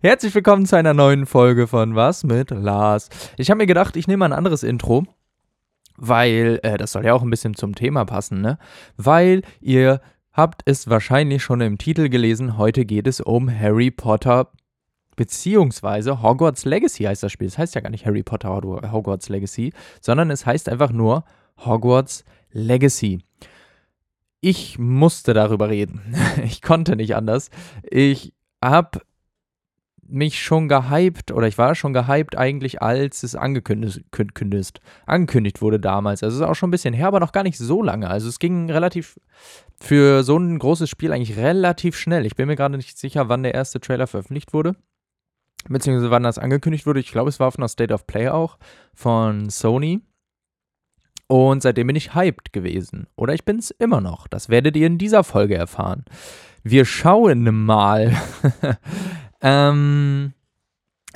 Herzlich willkommen zu einer neuen Folge von Was mit Lars. Ich habe mir gedacht, ich nehme ein anderes Intro, weil äh, das soll ja auch ein bisschen zum Thema passen, ne? Weil ihr habt es wahrscheinlich schon im Titel gelesen, heute geht es um Harry Potter beziehungsweise Hogwarts Legacy heißt das Spiel. Es das heißt ja gar nicht Harry Potter Hogwarts Legacy, sondern es heißt einfach nur Hogwarts Legacy. Ich musste darüber reden. Ich konnte nicht anders. Ich habe mich schon gehypt oder ich war schon gehypt eigentlich, als es angekündigt, angekündigt wurde damals. Also es ist auch schon ein bisschen her, aber noch gar nicht so lange. Also es ging relativ für so ein großes Spiel eigentlich relativ schnell. Ich bin mir gerade nicht sicher, wann der erste Trailer veröffentlicht wurde. Beziehungsweise wann das angekündigt wurde. Ich glaube, es war auf einer State of Play auch von Sony. Und seitdem bin ich hyped gewesen. Oder ich bin es immer noch. Das werdet ihr in dieser Folge erfahren. Wir schauen mal. ähm,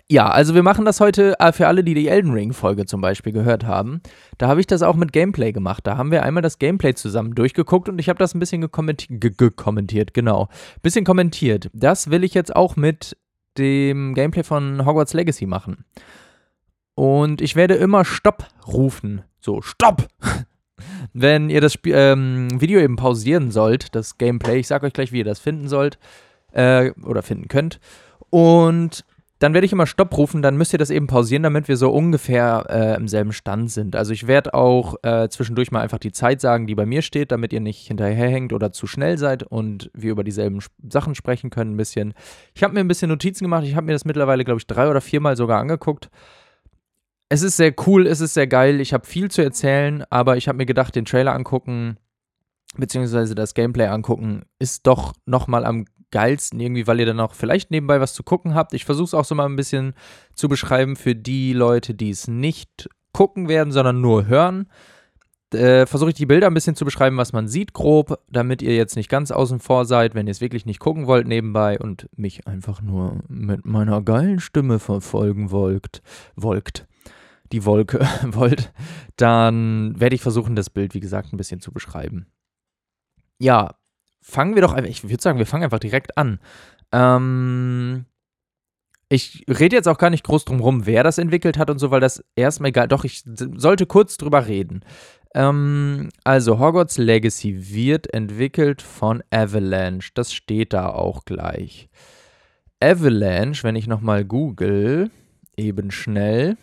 ja, also wir machen das heute äh, für alle, die die Elden Ring-Folge zum Beispiel gehört haben. Da habe ich das auch mit Gameplay gemacht. Da haben wir einmal das Gameplay zusammen durchgeguckt und ich habe das ein bisschen gekommentiert, gekommentiert, genau. Bisschen kommentiert. Das will ich jetzt auch mit dem Gameplay von Hogwarts Legacy machen. Und ich werde immer Stopp rufen. So, Stopp! Wenn ihr das Spiel, ähm, Video eben pausieren sollt, das Gameplay, ich sage euch gleich, wie ihr das finden sollt äh, oder finden könnt. Und dann werde ich immer Stopp rufen, dann müsst ihr das eben pausieren, damit wir so ungefähr äh, im selben Stand sind. Also ich werde auch äh, zwischendurch mal einfach die Zeit sagen, die bei mir steht, damit ihr nicht hinterherhängt oder zu schnell seid und wir über dieselben Sachen sprechen können ein bisschen. Ich habe mir ein bisschen Notizen gemacht, ich habe mir das mittlerweile, glaube ich, drei oder viermal sogar angeguckt. Es ist sehr cool, es ist sehr geil, ich habe viel zu erzählen, aber ich habe mir gedacht, den Trailer angucken, beziehungsweise das Gameplay angucken, ist doch nochmal am geilsten irgendwie, weil ihr dann auch vielleicht nebenbei was zu gucken habt. Ich versuche es auch so mal ein bisschen zu beschreiben für die Leute, die es nicht gucken werden, sondern nur hören. Äh, versuche ich die Bilder ein bisschen zu beschreiben, was man sieht, grob, damit ihr jetzt nicht ganz außen vor seid, wenn ihr es wirklich nicht gucken wollt nebenbei und mich einfach nur mit meiner geilen Stimme verfolgen wollt, wollt, die Wolke wollt, dann werde ich versuchen, das Bild, wie gesagt, ein bisschen zu beschreiben. Ja, fangen wir doch einfach, ich würde sagen, wir fangen einfach direkt an. Ähm, ich rede jetzt auch gar nicht groß drum rum, wer das entwickelt hat und so, weil das erstmal egal, doch, ich sollte kurz drüber reden. Ähm, also, Hogwarts Legacy wird entwickelt von Avalanche. Das steht da auch gleich. Avalanche, wenn ich nochmal google, eben schnell.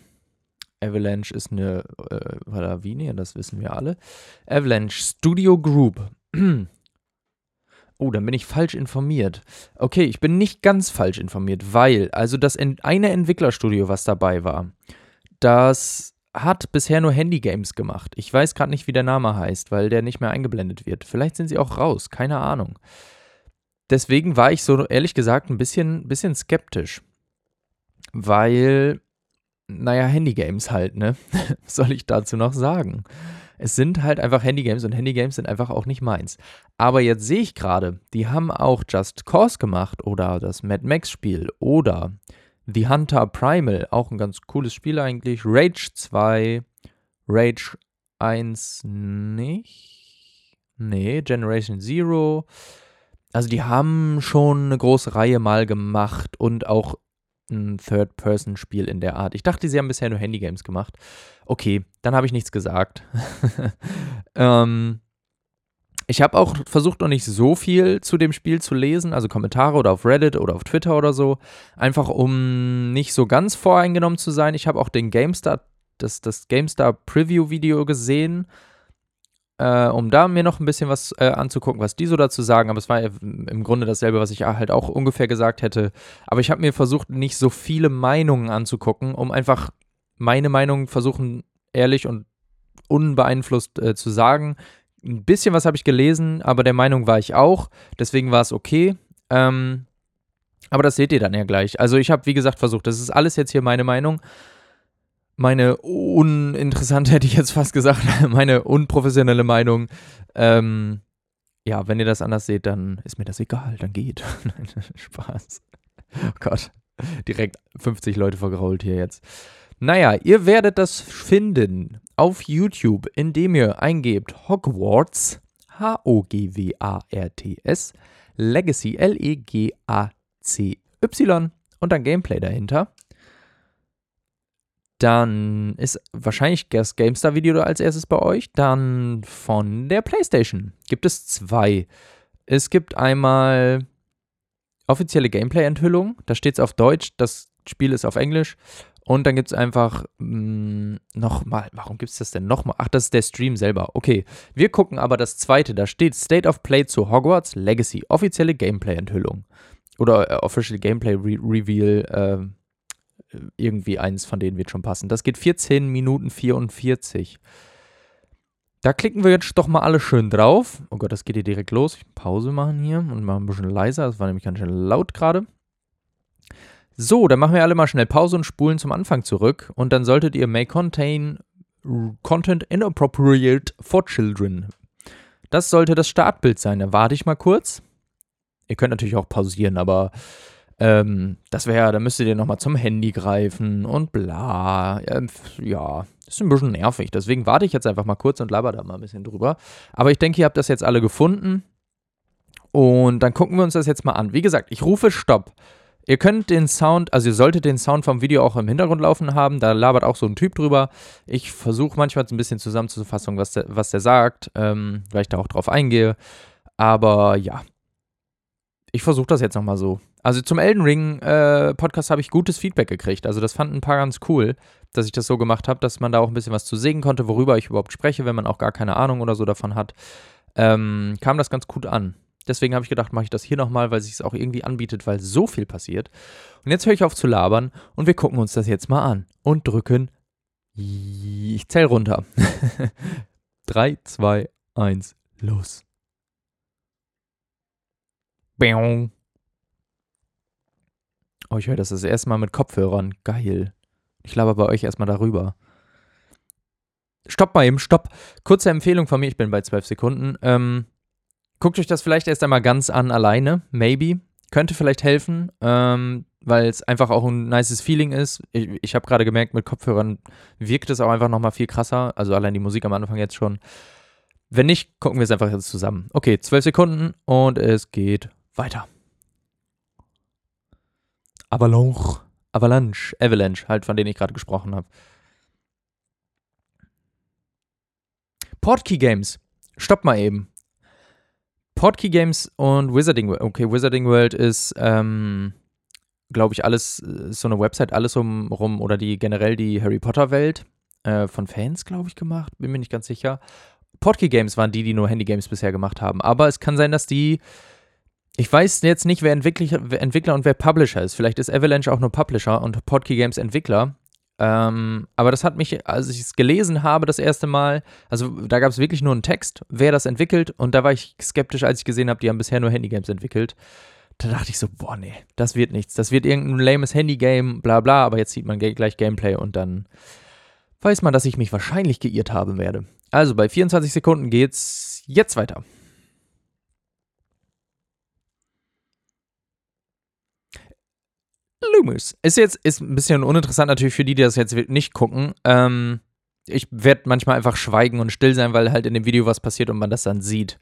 Avalanche ist eine äh, Lawine, das wissen wir alle. Avalanche Studio Group. Oh, dann bin ich falsch informiert. Okay, ich bin nicht ganz falsch informiert, weil, also das eine Entwicklerstudio, was dabei war, das hat bisher nur Handygames gemacht. Ich weiß gerade nicht, wie der Name heißt, weil der nicht mehr eingeblendet wird. Vielleicht sind sie auch raus, keine Ahnung. Deswegen war ich so ehrlich gesagt ein bisschen, bisschen skeptisch. Weil, naja, Handygames halt, ne? Was soll ich dazu noch sagen? Es sind halt einfach Handygames und Handygames sind einfach auch nicht meins. Aber jetzt sehe ich gerade, die haben auch Just Cause gemacht oder das Mad Max Spiel oder The Hunter Primal, auch ein ganz cooles Spiel eigentlich. Rage 2, Rage 1 nicht. Nee, Generation Zero. Also die haben schon eine große Reihe mal gemacht und auch ein Third-Person-Spiel in der Art. Ich dachte, sie haben bisher nur Handygames gemacht. Okay, dann habe ich nichts gesagt. ähm, ich habe auch versucht, noch nicht so viel zu dem Spiel zu lesen, also Kommentare oder auf Reddit oder auf Twitter oder so, einfach um nicht so ganz voreingenommen zu sein. Ich habe auch den GameStar, das, das GameStar Preview-Video gesehen äh, um da mir noch ein bisschen was äh, anzugucken, was die so dazu sagen. Aber es war im Grunde dasselbe, was ich halt auch ungefähr gesagt hätte. Aber ich habe mir versucht, nicht so viele Meinungen anzugucken, um einfach meine Meinung versuchen, ehrlich und unbeeinflusst äh, zu sagen. Ein bisschen was habe ich gelesen, aber der Meinung war ich auch. Deswegen war es okay. Ähm, aber das seht ihr dann ja gleich. Also ich habe, wie gesagt, versucht, das ist alles jetzt hier meine Meinung meine uninteressante, hätte ich jetzt fast gesagt, meine unprofessionelle Meinung. Ähm, ja, wenn ihr das anders seht, dann ist mir das egal, dann geht. Spaß. Oh Gott, direkt 50 Leute vergrault hier jetzt. Naja, ihr werdet das finden auf YouTube, indem ihr eingebt Hogwarts, H-O-G-W-A-R-T-S, Legacy, L-E-G-A-C-Y und dann Gameplay dahinter. Dann ist wahrscheinlich das GameStar-Video als erstes bei euch. Dann von der PlayStation gibt es zwei. Es gibt einmal offizielle Gameplay-Enthüllung. Da steht es auf Deutsch, das Spiel ist auf Englisch. Und dann gibt es einfach mm, nochmal, warum gibt es das denn nochmal? Ach, das ist der Stream selber. Okay, wir gucken aber das zweite. Da steht State of Play zu Hogwarts Legacy, offizielle Gameplay-Enthüllung. Oder äh, Official Gameplay Re Reveal, äh, irgendwie eins von denen wird schon passen. Das geht 14 Minuten 44. Da klicken wir jetzt doch mal alle schön drauf. Oh Gott, das geht hier direkt los. Ich Pause machen hier und mal ein bisschen leiser. Das war nämlich ganz schön laut gerade. So, dann machen wir alle mal schnell Pause und spulen zum Anfang zurück. Und dann solltet ihr may contain content inappropriate for children. Das sollte das Startbild sein. Da warte ich mal kurz. Ihr könnt natürlich auch pausieren, aber ähm, das wäre, da müsstet ihr nochmal zum Handy greifen und bla. Ähm, ja, ist ein bisschen nervig. Deswegen warte ich jetzt einfach mal kurz und laber da mal ein bisschen drüber. Aber ich denke, ihr habt das jetzt alle gefunden. Und dann gucken wir uns das jetzt mal an. Wie gesagt, ich rufe Stopp. Ihr könnt den Sound, also ihr solltet den Sound vom Video auch im Hintergrund laufen haben. Da labert auch so ein Typ drüber. Ich versuche manchmal ein bisschen zusammenzufassen, was der, was der sagt, ähm, weil ich da auch drauf eingehe. Aber ja, ich versuche das jetzt nochmal so. Also zum Elden Ring äh, Podcast habe ich gutes Feedback gekriegt. Also das fanden ein paar ganz cool, dass ich das so gemacht habe, dass man da auch ein bisschen was zu sehen konnte, worüber ich überhaupt spreche, wenn man auch gar keine Ahnung oder so davon hat. Ähm, kam das ganz gut an. Deswegen habe ich gedacht, mache ich das hier nochmal, weil sich es auch irgendwie anbietet, weil so viel passiert. Und jetzt höre ich auf zu labern und wir gucken uns das jetzt mal an und drücken. Ich zähle runter. 3, 2, 1, los. Oh, ich höre das das erste Mal mit Kopfhörern. Geil. Ich laber bei euch erstmal darüber. Stopp mal eben, stopp. Kurze Empfehlung von mir, ich bin bei 12 Sekunden. Ähm, guckt euch das vielleicht erst einmal ganz an, alleine. Maybe. Könnte vielleicht helfen, ähm, weil es einfach auch ein nices Feeling ist. Ich, ich habe gerade gemerkt, mit Kopfhörern wirkt es auch einfach nochmal viel krasser. Also allein die Musik am Anfang jetzt schon. Wenn nicht, gucken wir es einfach jetzt zusammen. Okay, 12 Sekunden und es geht weiter. Avalanche. Avalanche. Avalanche, halt, von denen ich gerade gesprochen habe. Portkey Games. Stopp mal eben. Portkey Games und Wizarding World. Okay, Wizarding World ist, ähm, glaube ich, alles, ist so eine Website, alles um, rum, oder die generell die Harry Potter Welt äh, von Fans, glaube ich, gemacht. Bin mir nicht ganz sicher. Portkey Games waren die, die nur Handy Games bisher gemacht haben. Aber es kann sein, dass die ich weiß jetzt nicht, wer Entwickler, und wer Publisher ist. Vielleicht ist Avalanche auch nur Publisher und Podkey Games Entwickler. Ähm, aber das hat mich, als ich es gelesen habe, das erste Mal, also da gab es wirklich nur einen Text, wer das entwickelt. Und da war ich skeptisch, als ich gesehen habe, die haben bisher nur Handygames entwickelt. Da dachte ich so, boah, nee, das wird nichts. Das wird irgendein lames Handygame, bla bla. Aber jetzt sieht man gleich Gameplay und dann weiß man, dass ich mich wahrscheinlich geirrt haben werde. Also bei 24 Sekunden geht's jetzt weiter. Loomis. Ist jetzt ist ein bisschen uninteressant natürlich für die, die das jetzt nicht gucken. Ähm, ich werde manchmal einfach schweigen und still sein, weil halt in dem Video was passiert und man das dann sieht.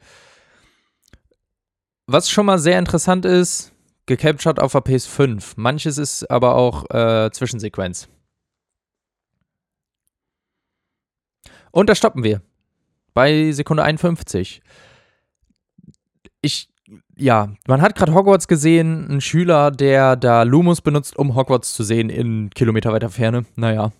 Was schon mal sehr interessant ist, gecaptured auf der PS5. Manches ist aber auch äh, Zwischensequenz. Und da stoppen wir. Bei Sekunde 51. Ich ja, man hat gerade Hogwarts gesehen, ein Schüler, der da Lumos benutzt, um Hogwarts zu sehen in Kilometer weiter Ferne. Naja,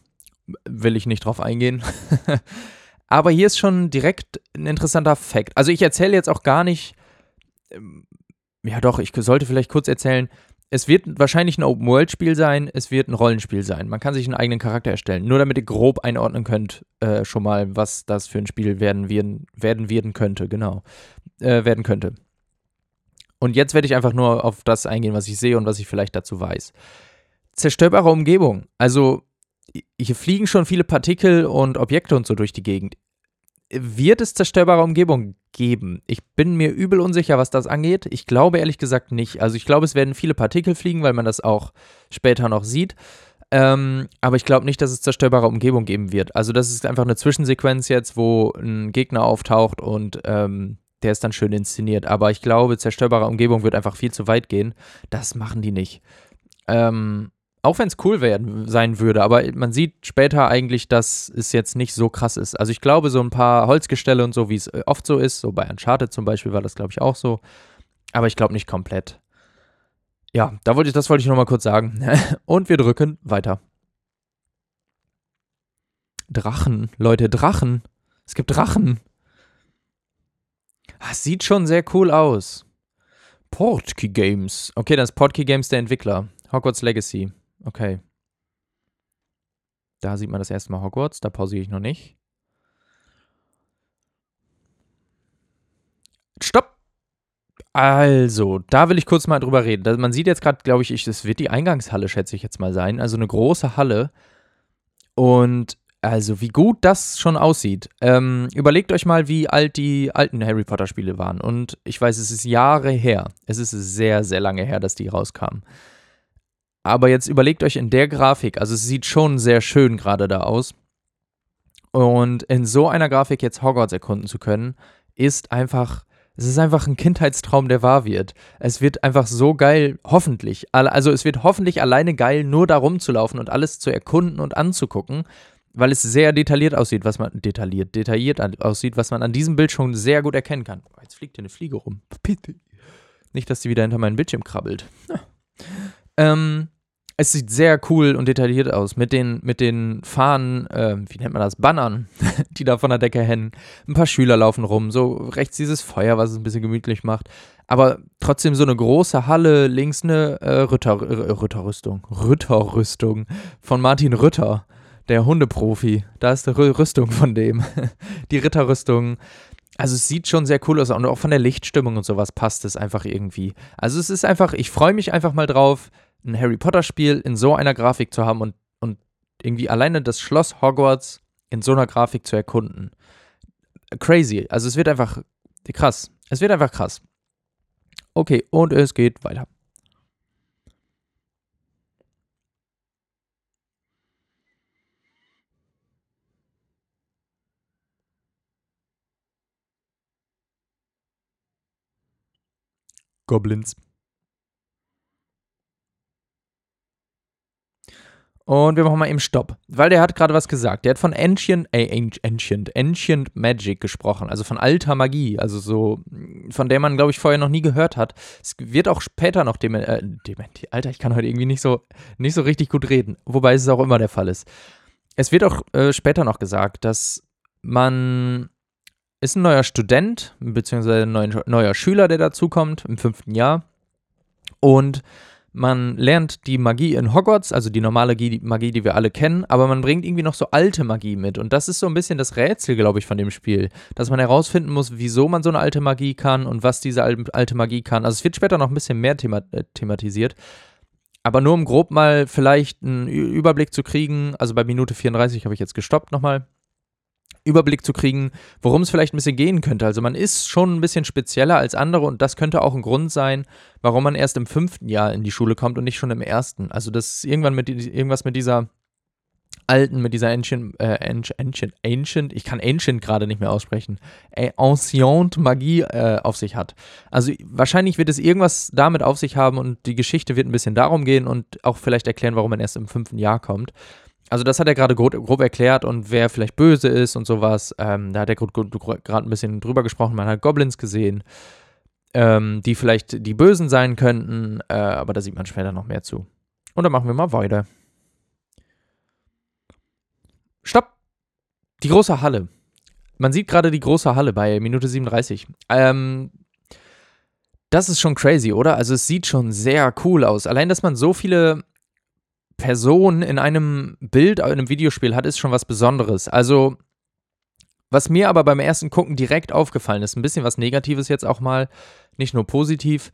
will ich nicht drauf eingehen. Aber hier ist schon direkt ein interessanter Fakt. Also ich erzähle jetzt auch gar nicht, ähm, ja doch, ich sollte vielleicht kurz erzählen, es wird wahrscheinlich ein Open-World-Spiel sein, es wird ein Rollenspiel sein. Man kann sich einen eigenen Charakter erstellen. Nur damit ihr grob einordnen könnt, äh, schon mal, was das für ein Spiel werden, werden, werden, werden könnte, genau. Äh, werden könnte. Und jetzt werde ich einfach nur auf das eingehen, was ich sehe und was ich vielleicht dazu weiß. Zerstörbare Umgebung. Also hier fliegen schon viele Partikel und Objekte und so durch die Gegend. Wird es zerstörbare Umgebung geben? Ich bin mir übel unsicher, was das angeht. Ich glaube ehrlich gesagt nicht. Also ich glaube, es werden viele Partikel fliegen, weil man das auch später noch sieht. Ähm, aber ich glaube nicht, dass es zerstörbare Umgebung geben wird. Also das ist einfach eine Zwischensequenz jetzt, wo ein Gegner auftaucht und ähm, der ist dann schön inszeniert. Aber ich glaube, zerstörbare Umgebung wird einfach viel zu weit gehen. Das machen die nicht. Ähm, auch wenn es cool werden, sein würde, aber man sieht später eigentlich, dass es jetzt nicht so krass ist. Also ich glaube, so ein paar Holzgestelle und so, wie es äh, oft so ist, so bei Uncharted zum Beispiel war das, glaube ich, auch so. Aber ich glaube nicht komplett. Ja, da wollte ich, das wollte ich nochmal kurz sagen. Und wir drücken weiter. Drachen, Leute, Drachen. Es gibt Drachen. Das ah, sieht schon sehr cool aus. Portkey Games. Okay, das ist Portkey Games der Entwickler. Hogwarts Legacy. Okay. Da sieht man das erste Mal Hogwarts. Da pausiere ich noch nicht. Stopp! Also, da will ich kurz mal drüber reden. Man sieht jetzt gerade, glaube ich, das wird die Eingangshalle, schätze ich jetzt mal sein. Also eine große Halle. Und also, wie gut das schon aussieht. Ähm, überlegt euch mal, wie alt die alten Harry Potter-Spiele waren. Und ich weiß, es ist Jahre her. Es ist sehr, sehr lange her, dass die rauskamen. Aber jetzt überlegt euch in der Grafik, also es sieht schon sehr schön gerade da aus. Und in so einer Grafik jetzt Hogwarts erkunden zu können, ist einfach es ist einfach ein Kindheitstraum, der wahr wird. Es wird einfach so geil, hoffentlich. Also es wird hoffentlich alleine geil, nur da rumzulaufen und alles zu erkunden und anzugucken, weil es sehr detailliert aussieht, was man detailliert, detailliert aussieht, was man an diesem Bild schon sehr gut erkennen kann. Oh, jetzt fliegt hier eine Fliege rum. Bitte. Nicht, dass die wieder hinter meinem Bildschirm krabbelt. ähm, es sieht sehr cool und detailliert aus. Mit den, mit den Fahnen, äh, wie nennt man das? Bannern, die da von der Decke hängen. Ein paar Schüler laufen rum. So rechts dieses Feuer, was es ein bisschen gemütlich macht. Aber trotzdem so eine große Halle, links eine äh, Ritter, äh, Ritterrüstung. Ritterrüstung von Martin Rütter, der Hundeprofi. Da ist die Rüstung von dem. die Ritterrüstung. Also es sieht schon sehr cool aus und auch von der Lichtstimmung und sowas passt es einfach irgendwie. Also es ist einfach, ich freue mich einfach mal drauf ein Harry Potter-Spiel in so einer Grafik zu haben und, und irgendwie alleine das Schloss Hogwarts in so einer Grafik zu erkunden. Crazy. Also es wird einfach krass. Es wird einfach krass. Okay, und es geht weiter. Goblins. Und wir machen mal eben Stopp, weil der hat gerade was gesagt. Der hat von Ancient, äh, Ancient, Ancient Magic gesprochen, also von alter Magie, also so, von der man, glaube ich, vorher noch nie gehört hat. Es wird auch später noch dem, äh, dem Alter, ich kann heute irgendwie nicht so, nicht so richtig gut reden, wobei es auch immer der Fall ist. Es wird auch äh, später noch gesagt, dass man ist ein neuer Student, beziehungsweise ein neuer, Schüler, der dazukommt im fünften Jahr und man lernt die Magie in Hogwarts, also die normale Magie, die wir alle kennen, aber man bringt irgendwie noch so alte Magie mit. Und das ist so ein bisschen das Rätsel, glaube ich, von dem Spiel. Dass man herausfinden muss, wieso man so eine alte Magie kann und was diese alte Magie kann. Also es wird später noch ein bisschen mehr thema äh, thematisiert. Aber nur um grob mal vielleicht einen Überblick zu kriegen, also bei Minute 34 habe ich jetzt gestoppt nochmal. Überblick zu kriegen, worum es vielleicht ein bisschen gehen könnte. Also man ist schon ein bisschen spezieller als andere und das könnte auch ein Grund sein, warum man erst im fünften Jahr in die Schule kommt und nicht schon im ersten. Also das ist irgendwann mit irgendwas mit dieser alten, mit dieser Ancient, äh, Ancient, Ancient, ich kann Ancient gerade nicht mehr aussprechen, Ancient Magie äh, auf sich hat. Also wahrscheinlich wird es irgendwas damit auf sich haben und die Geschichte wird ein bisschen darum gehen und auch vielleicht erklären, warum man erst im fünften Jahr kommt. Also das hat er gerade grob, grob, erklärt und wer vielleicht böse ist und sowas. Ähm, da hat er gerade ein bisschen drüber gesprochen. Man hat Goblins gesehen, ähm, die vielleicht die Bösen sein könnten, äh, aber da sieht man später noch mehr zu. Und dann machen wir mal weiter. Stopp! Die große Halle. Man sieht gerade die große Halle bei Minute 37. Ähm, das ist schon crazy, oder? Also es sieht schon sehr cool aus. Allein, dass man so viele Person in einem Bild, in einem Videospiel hat, ist schon was Besonderes. Also, was mir aber beim ersten Gucken direkt aufgefallen ist, ein bisschen was Negatives jetzt auch mal, nicht nur positiv.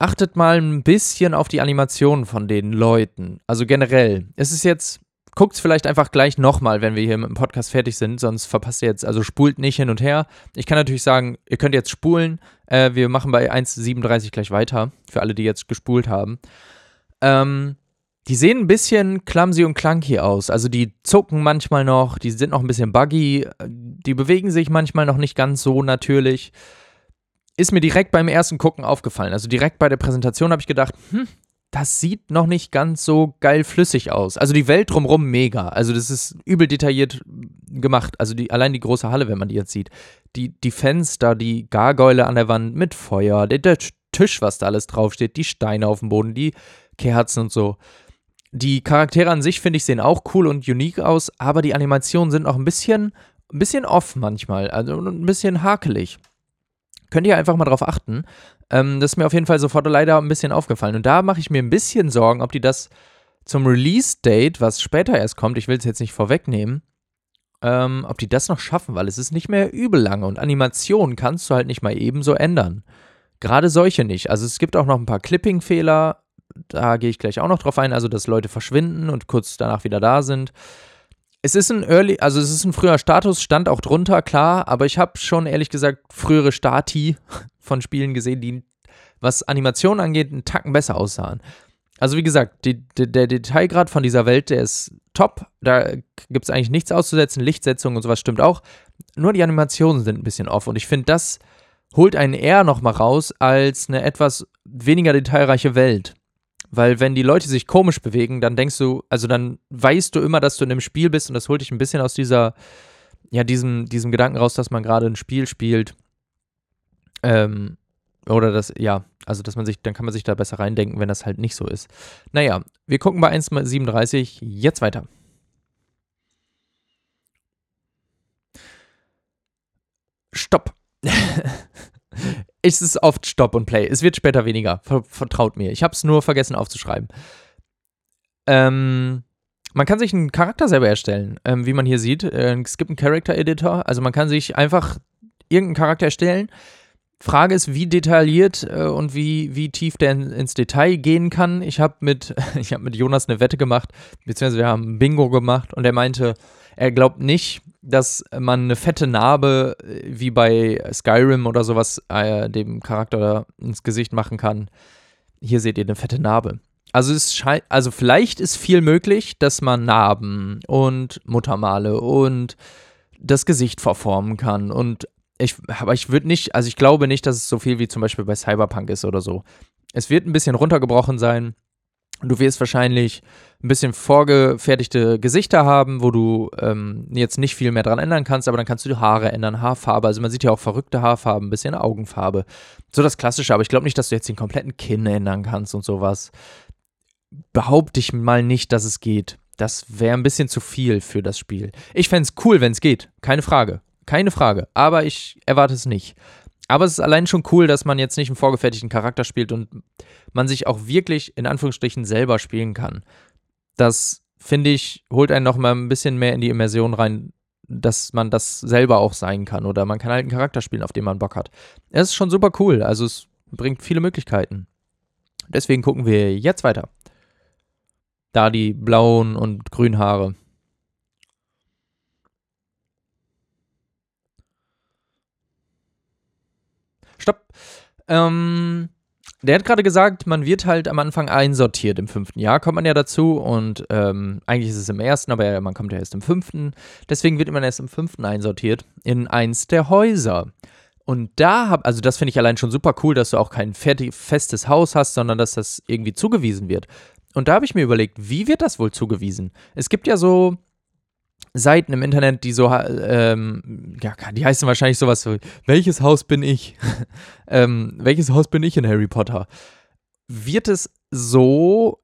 Achtet mal ein bisschen auf die Animationen von den Leuten. Also generell. Es ist jetzt, guckt es vielleicht einfach gleich nochmal, wenn wir hier mit dem Podcast fertig sind, sonst verpasst ihr jetzt, also spult nicht hin und her. Ich kann natürlich sagen, ihr könnt jetzt spulen. Äh, wir machen bei 1,37 gleich weiter, für alle, die jetzt gespult haben. Ähm, die sehen ein bisschen clumsy und clunky aus. Also die zucken manchmal noch, die sind noch ein bisschen buggy, die bewegen sich manchmal noch nicht ganz so natürlich. Ist mir direkt beim ersten Gucken aufgefallen. Also direkt bei der Präsentation habe ich gedacht, hm, das sieht noch nicht ganz so geil flüssig aus. Also die Welt drumrum mega. Also das ist übel detailliert gemacht. Also die, allein die große Halle, wenn man die jetzt sieht. Die, die Fenster, die Gargäule an der Wand mit Feuer, der, der Tisch, was da alles draufsteht, die Steine auf dem Boden, die Kerzen und so. Die Charaktere an sich, finde ich, sehen auch cool und unique aus, aber die Animationen sind auch ein bisschen, ein bisschen off manchmal. Also ein bisschen hakelig. Könnt ihr einfach mal drauf achten. Ähm, das ist mir auf jeden Fall sofort leider ein bisschen aufgefallen. Und da mache ich mir ein bisschen Sorgen, ob die das zum Release-Date, was später erst kommt, ich will es jetzt nicht vorwegnehmen, ähm, ob die das noch schaffen, weil es ist nicht mehr übel lange und Animationen kannst du halt nicht mal ebenso ändern. Gerade solche nicht. Also es gibt auch noch ein paar Clipping-Fehler, da gehe ich gleich auch noch drauf ein, also dass Leute verschwinden und kurz danach wieder da sind. Es ist ein Early, also es ist ein früher Status, stand auch drunter, klar, aber ich habe schon ehrlich gesagt frühere Stati von Spielen gesehen, die, was Animationen angeht, einen Tacken besser aussahen. Also wie gesagt, die, die, der Detailgrad von dieser Welt, der ist top. Da gibt es eigentlich nichts auszusetzen. Lichtsetzung und sowas stimmt auch. Nur die Animationen sind ein bisschen off. Und ich finde, das holt einen eher nochmal raus als eine etwas weniger detailreiche Welt. Weil wenn die Leute sich komisch bewegen, dann denkst du, also dann weißt du immer, dass du in einem Spiel bist und das holt dich ein bisschen aus dieser, ja, diesem, diesem Gedanken raus, dass man gerade ein Spiel spielt. Ähm, oder das, ja, also dass man sich, dann kann man sich da besser reindenken, wenn das halt nicht so ist. Naja, wir gucken bei 1,37 jetzt weiter. Stopp. es ist oft Stop und Play. Es wird später weniger. Vertraut mir. Ich habe es nur vergessen aufzuschreiben. Ähm, man kann sich einen Charakter selber erstellen, ähm, wie man hier sieht. Äh, es gibt einen Character Editor. Also man kann sich einfach irgendeinen Charakter erstellen. Frage ist, wie detailliert äh, und wie, wie tief der in, ins Detail gehen kann. Ich habe mit, hab mit Jonas eine Wette gemacht, beziehungsweise wir haben Bingo gemacht und er meinte, er glaubt nicht, dass man eine fette Narbe äh, wie bei Skyrim oder sowas äh, dem Charakter ins Gesicht machen kann. Hier seht ihr eine fette Narbe. Also es scheint, also vielleicht ist viel möglich, dass man Narben und Muttermale und das Gesicht verformen kann und ich, aber ich würde nicht, also ich glaube nicht, dass es so viel wie zum Beispiel bei Cyberpunk ist oder so. Es wird ein bisschen runtergebrochen sein. Du wirst wahrscheinlich ein bisschen vorgefertigte Gesichter haben, wo du ähm, jetzt nicht viel mehr dran ändern kannst, aber dann kannst du die Haare ändern, Haarfarbe. Also man sieht ja auch verrückte Haarfarben, ein bisschen Augenfarbe. So das Klassische, aber ich glaube nicht, dass du jetzt den kompletten Kinn ändern kannst und sowas. Behaupte ich mal nicht, dass es geht. Das wäre ein bisschen zu viel für das Spiel. Ich fände es cool, wenn es geht. Keine Frage. Keine Frage. Aber ich erwarte es nicht. Aber es ist allein schon cool, dass man jetzt nicht einen vorgefertigten Charakter spielt und man sich auch wirklich in Anführungsstrichen selber spielen kann. Das finde ich, holt einen noch mal ein bisschen mehr in die Immersion rein, dass man das selber auch sein kann. Oder man kann halt einen Charakter spielen, auf den man Bock hat. Es ist schon super cool. Also es bringt viele Möglichkeiten. Deswegen gucken wir jetzt weiter. Da die blauen und grünen Haare. Stopp. Ähm, der hat gerade gesagt, man wird halt am Anfang einsortiert. Im fünften Jahr kommt man ja dazu und ähm, eigentlich ist es im ersten, aber man kommt ja erst im fünften. Deswegen wird man erst im fünften einsortiert in eins der Häuser. Und da hab, also das finde ich allein schon super cool, dass du auch kein fertig, festes Haus hast, sondern dass das irgendwie zugewiesen wird. Und da habe ich mir überlegt, wie wird das wohl zugewiesen? Es gibt ja so Seiten im Internet, die so, ähm, ja, die heißen wahrscheinlich sowas wie, welches Haus bin ich? ähm, welches Haus bin ich in Harry Potter? Wird es so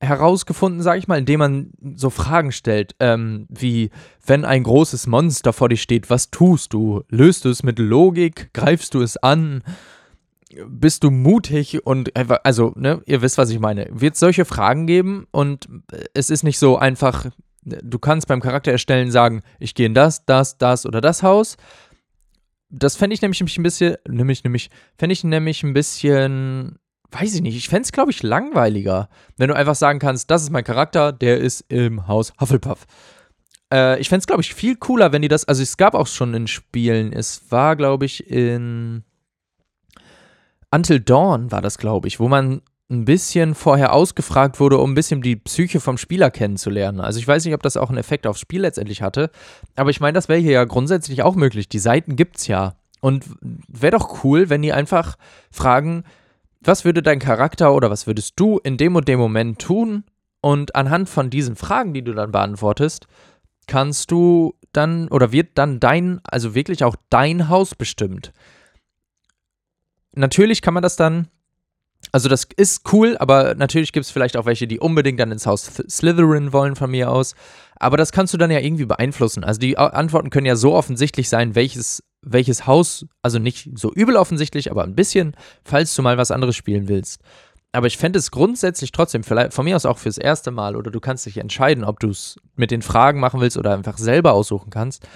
herausgefunden, sage ich mal, indem man so Fragen stellt, ähm, wie, wenn ein großes Monster vor dir steht, was tust du? Löst du es mit Logik? Greifst du es an? Bist du mutig und also, ne, ihr wisst, was ich meine. Wird es solche Fragen geben und es ist nicht so einfach, du kannst beim Charakter erstellen sagen, ich gehe in das, das, das oder das Haus. Das fände ich nämlich ein bisschen, nämlich, nämlich, fände ich nämlich ein bisschen, weiß ich nicht, ich fände es, glaube ich, langweiliger, wenn du einfach sagen kannst, das ist mein Charakter, der ist im Haus Hufflepuff. Äh, ich fände es, glaube ich, viel cooler, wenn die das, also es gab auch schon in Spielen, es war, glaube ich, in Until Dawn war das, glaube ich, wo man ein bisschen vorher ausgefragt wurde, um ein bisschen die Psyche vom Spieler kennenzulernen. Also ich weiß nicht, ob das auch einen Effekt aufs Spiel letztendlich hatte, aber ich meine, das wäre hier ja grundsätzlich auch möglich. Die Seiten gibt's ja. Und wäre doch cool, wenn die einfach fragen, was würde dein Charakter oder was würdest du in dem und dem Moment tun? Und anhand von diesen Fragen, die du dann beantwortest, kannst du dann oder wird dann dein, also wirklich auch dein Haus bestimmt. Natürlich kann man das dann also das ist cool, aber natürlich gibt es vielleicht auch welche, die unbedingt dann ins Haus Slytherin wollen von mir aus. Aber das kannst du dann ja irgendwie beeinflussen. Also die Antworten können ja so offensichtlich sein, welches, welches Haus, also nicht so übel offensichtlich, aber ein bisschen, falls du mal was anderes spielen willst. Aber ich fände es grundsätzlich trotzdem, vielleicht von mir aus auch fürs erste Mal, oder du kannst dich entscheiden, ob du es mit den Fragen machen willst oder einfach selber aussuchen kannst.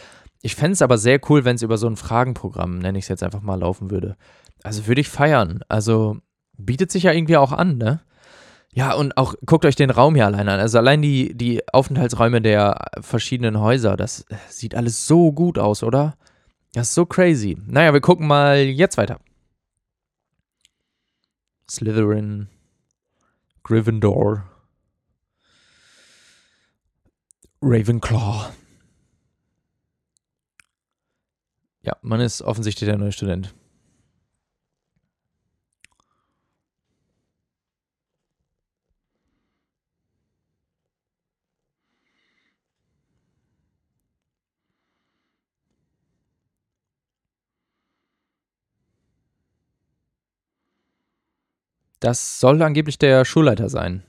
Ich fände es aber sehr cool, wenn es über so ein Fragenprogramm, nenne ich es jetzt einfach mal, laufen würde. Also würde ich feiern. Also bietet sich ja irgendwie auch an, ne? Ja, und auch guckt euch den Raum hier allein an. Also allein die, die Aufenthaltsräume der verschiedenen Häuser, das sieht alles so gut aus, oder? Das ist so crazy. Naja, wir gucken mal jetzt weiter. Slytherin, Gryffindor, Ravenclaw. Ja, man ist offensichtlich der neue Student. Das soll angeblich der Schulleiter sein.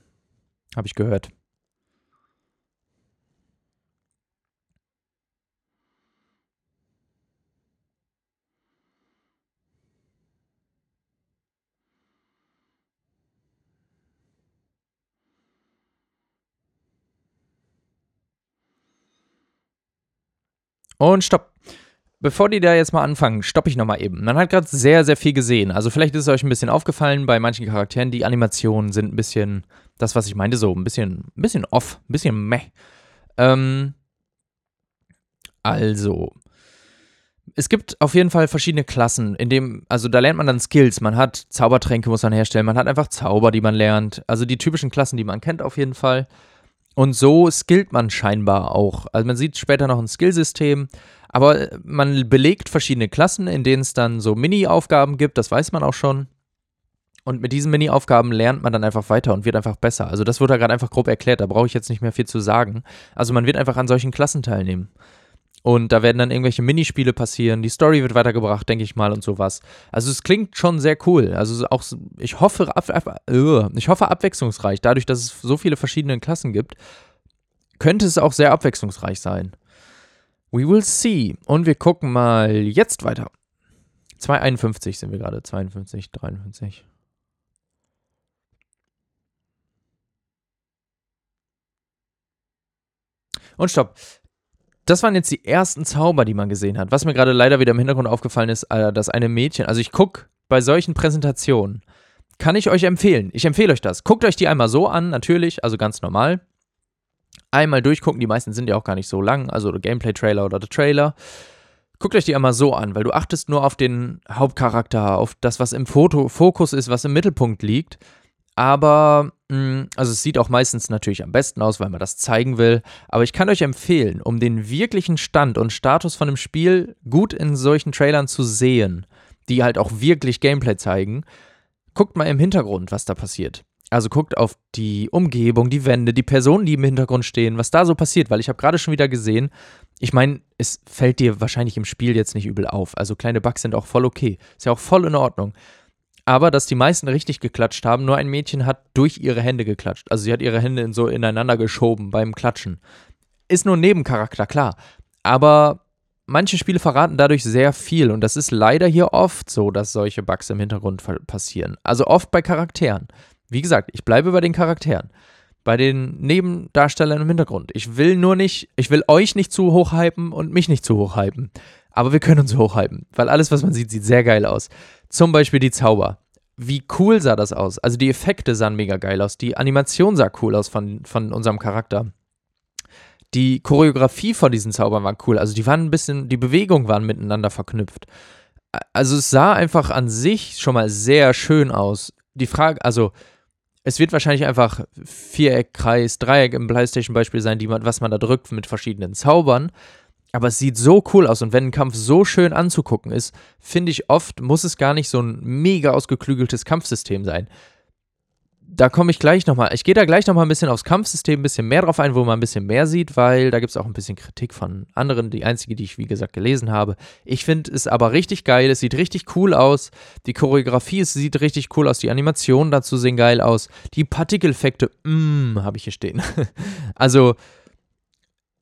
Habe ich gehört. Und stopp bevor die da jetzt mal anfangen, stoppe ich nochmal eben. Man hat gerade sehr, sehr viel gesehen. Also vielleicht ist es euch ein bisschen aufgefallen bei manchen Charakteren, die Animationen sind ein bisschen, das, was ich meinte, so ein bisschen, ein bisschen off, ein bisschen meh. Ähm, also, es gibt auf jeden Fall verschiedene Klassen, in dem, also da lernt man dann Skills. Man hat Zaubertränke, muss man herstellen, man hat einfach Zauber, die man lernt. Also die typischen Klassen, die man kennt auf jeden Fall. Und so skillt man scheinbar auch. Also man sieht später noch ein Skillsystem. Aber man belegt verschiedene Klassen, in denen es dann so Mini-Aufgaben gibt, das weiß man auch schon. Und mit diesen Mini-Aufgaben lernt man dann einfach weiter und wird einfach besser. Also das wurde da gerade einfach grob erklärt, da brauche ich jetzt nicht mehr viel zu sagen. Also man wird einfach an solchen Klassen teilnehmen. Und da werden dann irgendwelche Minispiele passieren, die Story wird weitergebracht, denke ich mal, und sowas. Also es klingt schon sehr cool. Also auch, ich hoffe, uh, ich hoffe abwechslungsreich. Dadurch, dass es so viele verschiedene Klassen gibt, könnte es auch sehr abwechslungsreich sein. We will see. Und wir gucken mal jetzt weiter. 251 sind wir gerade. 52, 53. Und stopp. Das waren jetzt die ersten Zauber, die man gesehen hat. Was mir gerade leider wieder im Hintergrund aufgefallen ist, äh, dass eine Mädchen, also ich gucke bei solchen Präsentationen, kann ich euch empfehlen. Ich empfehle euch das. Guckt euch die einmal so an, natürlich, also ganz normal einmal durchgucken. Die meisten sind ja auch gar nicht so lang, also der Gameplay-Trailer oder der Trailer. Guckt euch die einmal so an, weil du achtest nur auf den Hauptcharakter, auf das, was im Foto Fokus ist, was im Mittelpunkt liegt. Aber, also es sieht auch meistens natürlich am besten aus, weil man das zeigen will. Aber ich kann euch empfehlen, um den wirklichen Stand und Status von dem Spiel gut in solchen Trailern zu sehen, die halt auch wirklich Gameplay zeigen, guckt mal im Hintergrund, was da passiert. Also guckt auf die Umgebung, die Wände, die Personen, die im Hintergrund stehen, was da so passiert, weil ich habe gerade schon wieder gesehen, ich meine, es fällt dir wahrscheinlich im Spiel jetzt nicht übel auf. Also kleine Bugs sind auch voll okay. Ist ja auch voll in Ordnung. Aber dass die meisten richtig geklatscht haben, nur ein Mädchen hat durch ihre Hände geklatscht. Also sie hat ihre Hände so ineinander geschoben beim Klatschen. Ist nur ein Nebencharakter, klar. Aber manche Spiele verraten dadurch sehr viel und das ist leider hier oft so, dass solche Bugs im Hintergrund passieren. Also oft bei Charakteren. Wie gesagt, ich bleibe bei den Charakteren. Bei den Nebendarstellern im Hintergrund. Ich will nur nicht, ich will euch nicht zu hoch hypen und mich nicht zu hoch hypen. Aber wir können uns hoch hypen, weil alles, was man sieht, sieht sehr geil aus. Zum Beispiel die Zauber. Wie cool sah das aus? Also die Effekte sahen mega geil aus. Die Animation sah cool aus von, von unserem Charakter. Die Choreografie von diesen Zaubern war cool. Also die waren ein bisschen, die Bewegungen waren miteinander verknüpft. Also es sah einfach an sich schon mal sehr schön aus. Die Frage, also es wird wahrscheinlich einfach Viereck, Kreis, Dreieck im PlayStation-Beispiel sein, die man, was man da drückt mit verschiedenen Zaubern. Aber es sieht so cool aus und wenn ein Kampf so schön anzugucken ist, finde ich oft, muss es gar nicht so ein mega ausgeklügeltes Kampfsystem sein da komme ich gleich nochmal. Ich gehe da gleich nochmal ein bisschen aufs Kampfsystem, ein bisschen mehr drauf ein, wo man ein bisschen mehr sieht, weil da gibt es auch ein bisschen Kritik von anderen. Die einzige, die ich, wie gesagt, gelesen habe. Ich finde es aber richtig geil. Es sieht richtig cool aus. Die Choreografie es sieht richtig cool aus. Die Animationen dazu sehen geil aus. Die Partikeleffekte, mmm, habe ich hier stehen. also,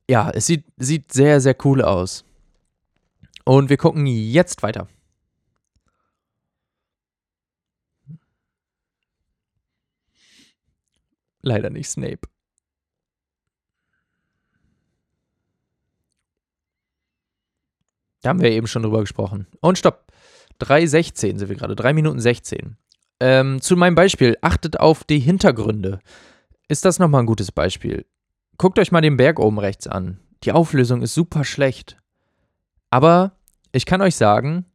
ja, es sieht, sieht sehr, sehr cool aus. Und wir gucken jetzt weiter. Leider nicht Snape. Da haben wir eben schon drüber gesprochen. Und stopp. 3,16 sind wir gerade. 3 Minuten 16. Ähm, zu meinem Beispiel. Achtet auf die Hintergründe. Ist das nochmal ein gutes Beispiel? Guckt euch mal den Berg oben rechts an. Die Auflösung ist super schlecht. Aber ich kann euch sagen,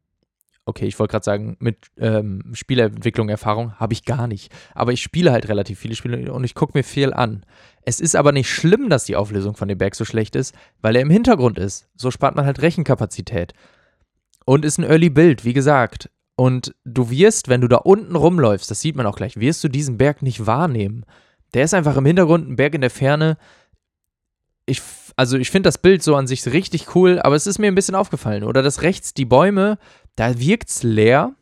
okay, ich wollte gerade sagen, mit ähm, Spieleentwicklung Erfahrung habe ich gar nicht. Aber ich spiele halt relativ viele Spiele und ich gucke mir viel an. Es ist aber nicht schlimm, dass die Auflösung von dem Berg so schlecht ist, weil er im Hintergrund ist. So spart man halt Rechenkapazität. Und ist ein Early Build, wie gesagt. Und du wirst, wenn du da unten rumläufst, das sieht man auch gleich, wirst du diesen Berg nicht wahrnehmen. Der ist einfach im Hintergrund, ein Berg in der Ferne. Ich, also ich finde das Bild so an sich richtig cool, aber es ist mir ein bisschen aufgefallen. Oder das rechts, die Bäume, da wirkt es leer,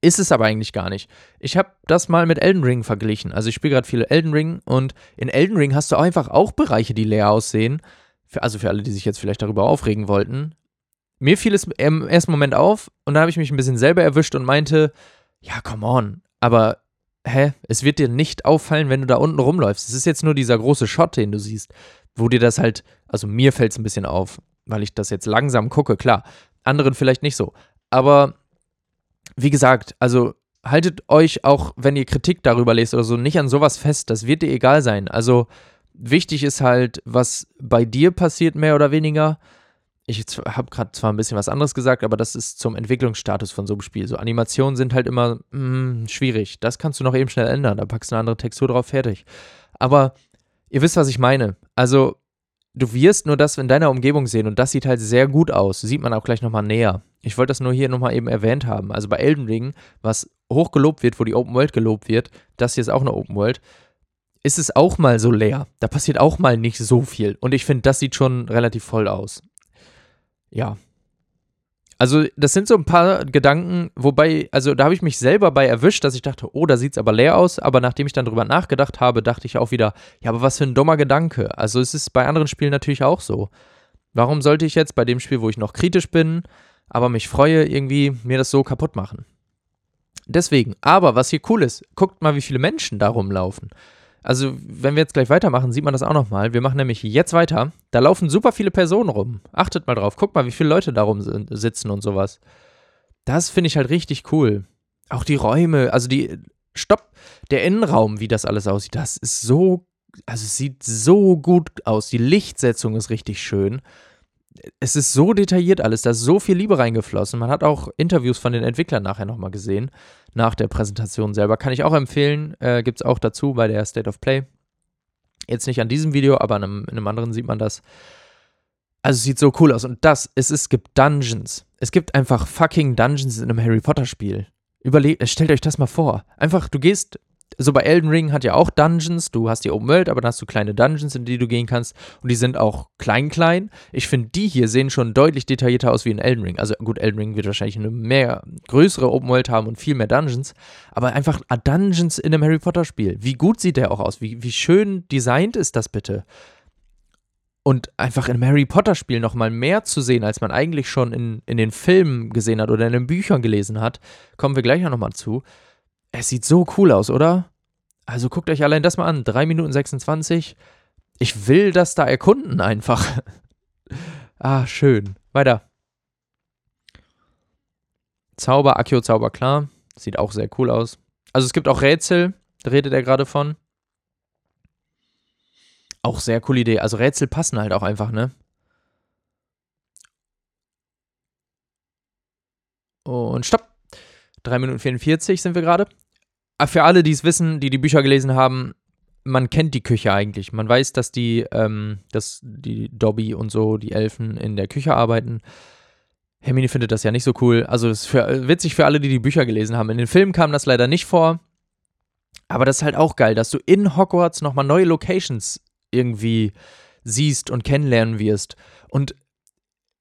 ist es aber eigentlich gar nicht. Ich habe das mal mit Elden Ring verglichen. Also ich spiele gerade viele Elden Ring und in Elden Ring hast du einfach auch Bereiche, die leer aussehen. Für, also für alle, die sich jetzt vielleicht darüber aufregen wollten. Mir fiel es im ersten Moment auf und dann habe ich mich ein bisschen selber erwischt und meinte, ja, come on, aber hä, es wird dir nicht auffallen, wenn du da unten rumläufst. Es ist jetzt nur dieser große Shot, den du siehst, wo dir das halt, also mir fällt es ein bisschen auf, weil ich das jetzt langsam gucke, klar anderen vielleicht nicht so. Aber wie gesagt, also haltet euch auch, wenn ihr Kritik darüber lest oder so, nicht an sowas fest. Das wird dir egal sein. Also wichtig ist halt, was bei dir passiert, mehr oder weniger. Ich habe gerade zwar ein bisschen was anderes gesagt, aber das ist zum Entwicklungsstatus von so einem Spiel. So Animationen sind halt immer mh, schwierig. Das kannst du noch eben schnell ändern. Da packst du eine andere Textur drauf, fertig. Aber ihr wisst, was ich meine. Also du wirst nur das in deiner Umgebung sehen und das sieht halt sehr gut aus. Sieht man auch gleich nochmal näher. Ich wollte das nur hier nochmal eben erwähnt haben. Also bei Elden Ring, was hoch gelobt wird, wo die Open World gelobt wird, das hier ist auch eine Open World, ist es auch mal so leer. Da passiert auch mal nicht so viel. Und ich finde, das sieht schon relativ voll aus. Ja, also, das sind so ein paar Gedanken, wobei, also da habe ich mich selber bei erwischt, dass ich dachte, oh, da sieht es aber leer aus. Aber nachdem ich dann drüber nachgedacht habe, dachte ich auch wieder, ja, aber was für ein dummer Gedanke. Also, es ist bei anderen Spielen natürlich auch so. Warum sollte ich jetzt bei dem Spiel, wo ich noch kritisch bin, aber mich freue, irgendwie mir das so kaputt machen? Deswegen, aber was hier cool ist, guckt mal, wie viele Menschen da rumlaufen. Also, wenn wir jetzt gleich weitermachen, sieht man das auch nochmal. Wir machen nämlich jetzt weiter. Da laufen super viele Personen rum. Achtet mal drauf. Guckt mal, wie viele Leute da rum sitzen und sowas. Das finde ich halt richtig cool. Auch die Räume, also die. Stopp! Der Innenraum, wie das alles aussieht, das ist so. Also, es sieht so gut aus. Die Lichtsetzung ist richtig schön es ist so detailliert alles, da ist so viel Liebe reingeflossen. Man hat auch Interviews von den Entwicklern nachher nochmal gesehen, nach der Präsentation selber. Kann ich auch empfehlen, äh, gibt es auch dazu bei der State of Play. Jetzt nicht an diesem Video, aber in einem, in einem anderen sieht man das. Also es sieht so cool aus. Und das, es, es gibt Dungeons. Es gibt einfach fucking Dungeons in einem Harry Potter Spiel. Überle stellt euch das mal vor. Einfach, du gehst so bei Elden Ring hat ja auch Dungeons. Du hast die Open World, aber dann hast du kleine Dungeons, in die du gehen kannst. Und die sind auch klein, klein. Ich finde, die hier sehen schon deutlich detaillierter aus wie in Elden Ring. Also gut, Elden Ring wird wahrscheinlich eine mehr größere Open World haben und viel mehr Dungeons. Aber einfach Dungeons in einem Harry Potter Spiel. Wie gut sieht der auch aus? Wie, wie schön designt ist das bitte? Und einfach in einem Harry Potter Spiel nochmal mehr zu sehen, als man eigentlich schon in, in den Filmen gesehen hat oder in den Büchern gelesen hat, kommen wir gleich auch nochmal zu. Es sieht so cool aus, oder? Also guckt euch allein das mal an. 3 Minuten 26. Ich will das da erkunden einfach. ah, schön. Weiter. Zauber, Akio Zauber, klar. Sieht auch sehr cool aus. Also es gibt auch Rätsel, da redet er gerade von. Auch sehr coole Idee. Also Rätsel passen halt auch einfach, ne? Und stopp. 3 Minuten 44 sind wir gerade. Ah, für alle, die es wissen, die die Bücher gelesen haben, man kennt die Küche eigentlich. Man weiß, dass die, ähm, dass die Dobby und so, die Elfen in der Küche arbeiten. Hermine findet das ja nicht so cool. Also das ist für, witzig für alle, die die Bücher gelesen haben. In den Filmen kam das leider nicht vor. Aber das ist halt auch geil, dass du in Hogwarts nochmal neue Locations irgendwie siehst und kennenlernen wirst. Und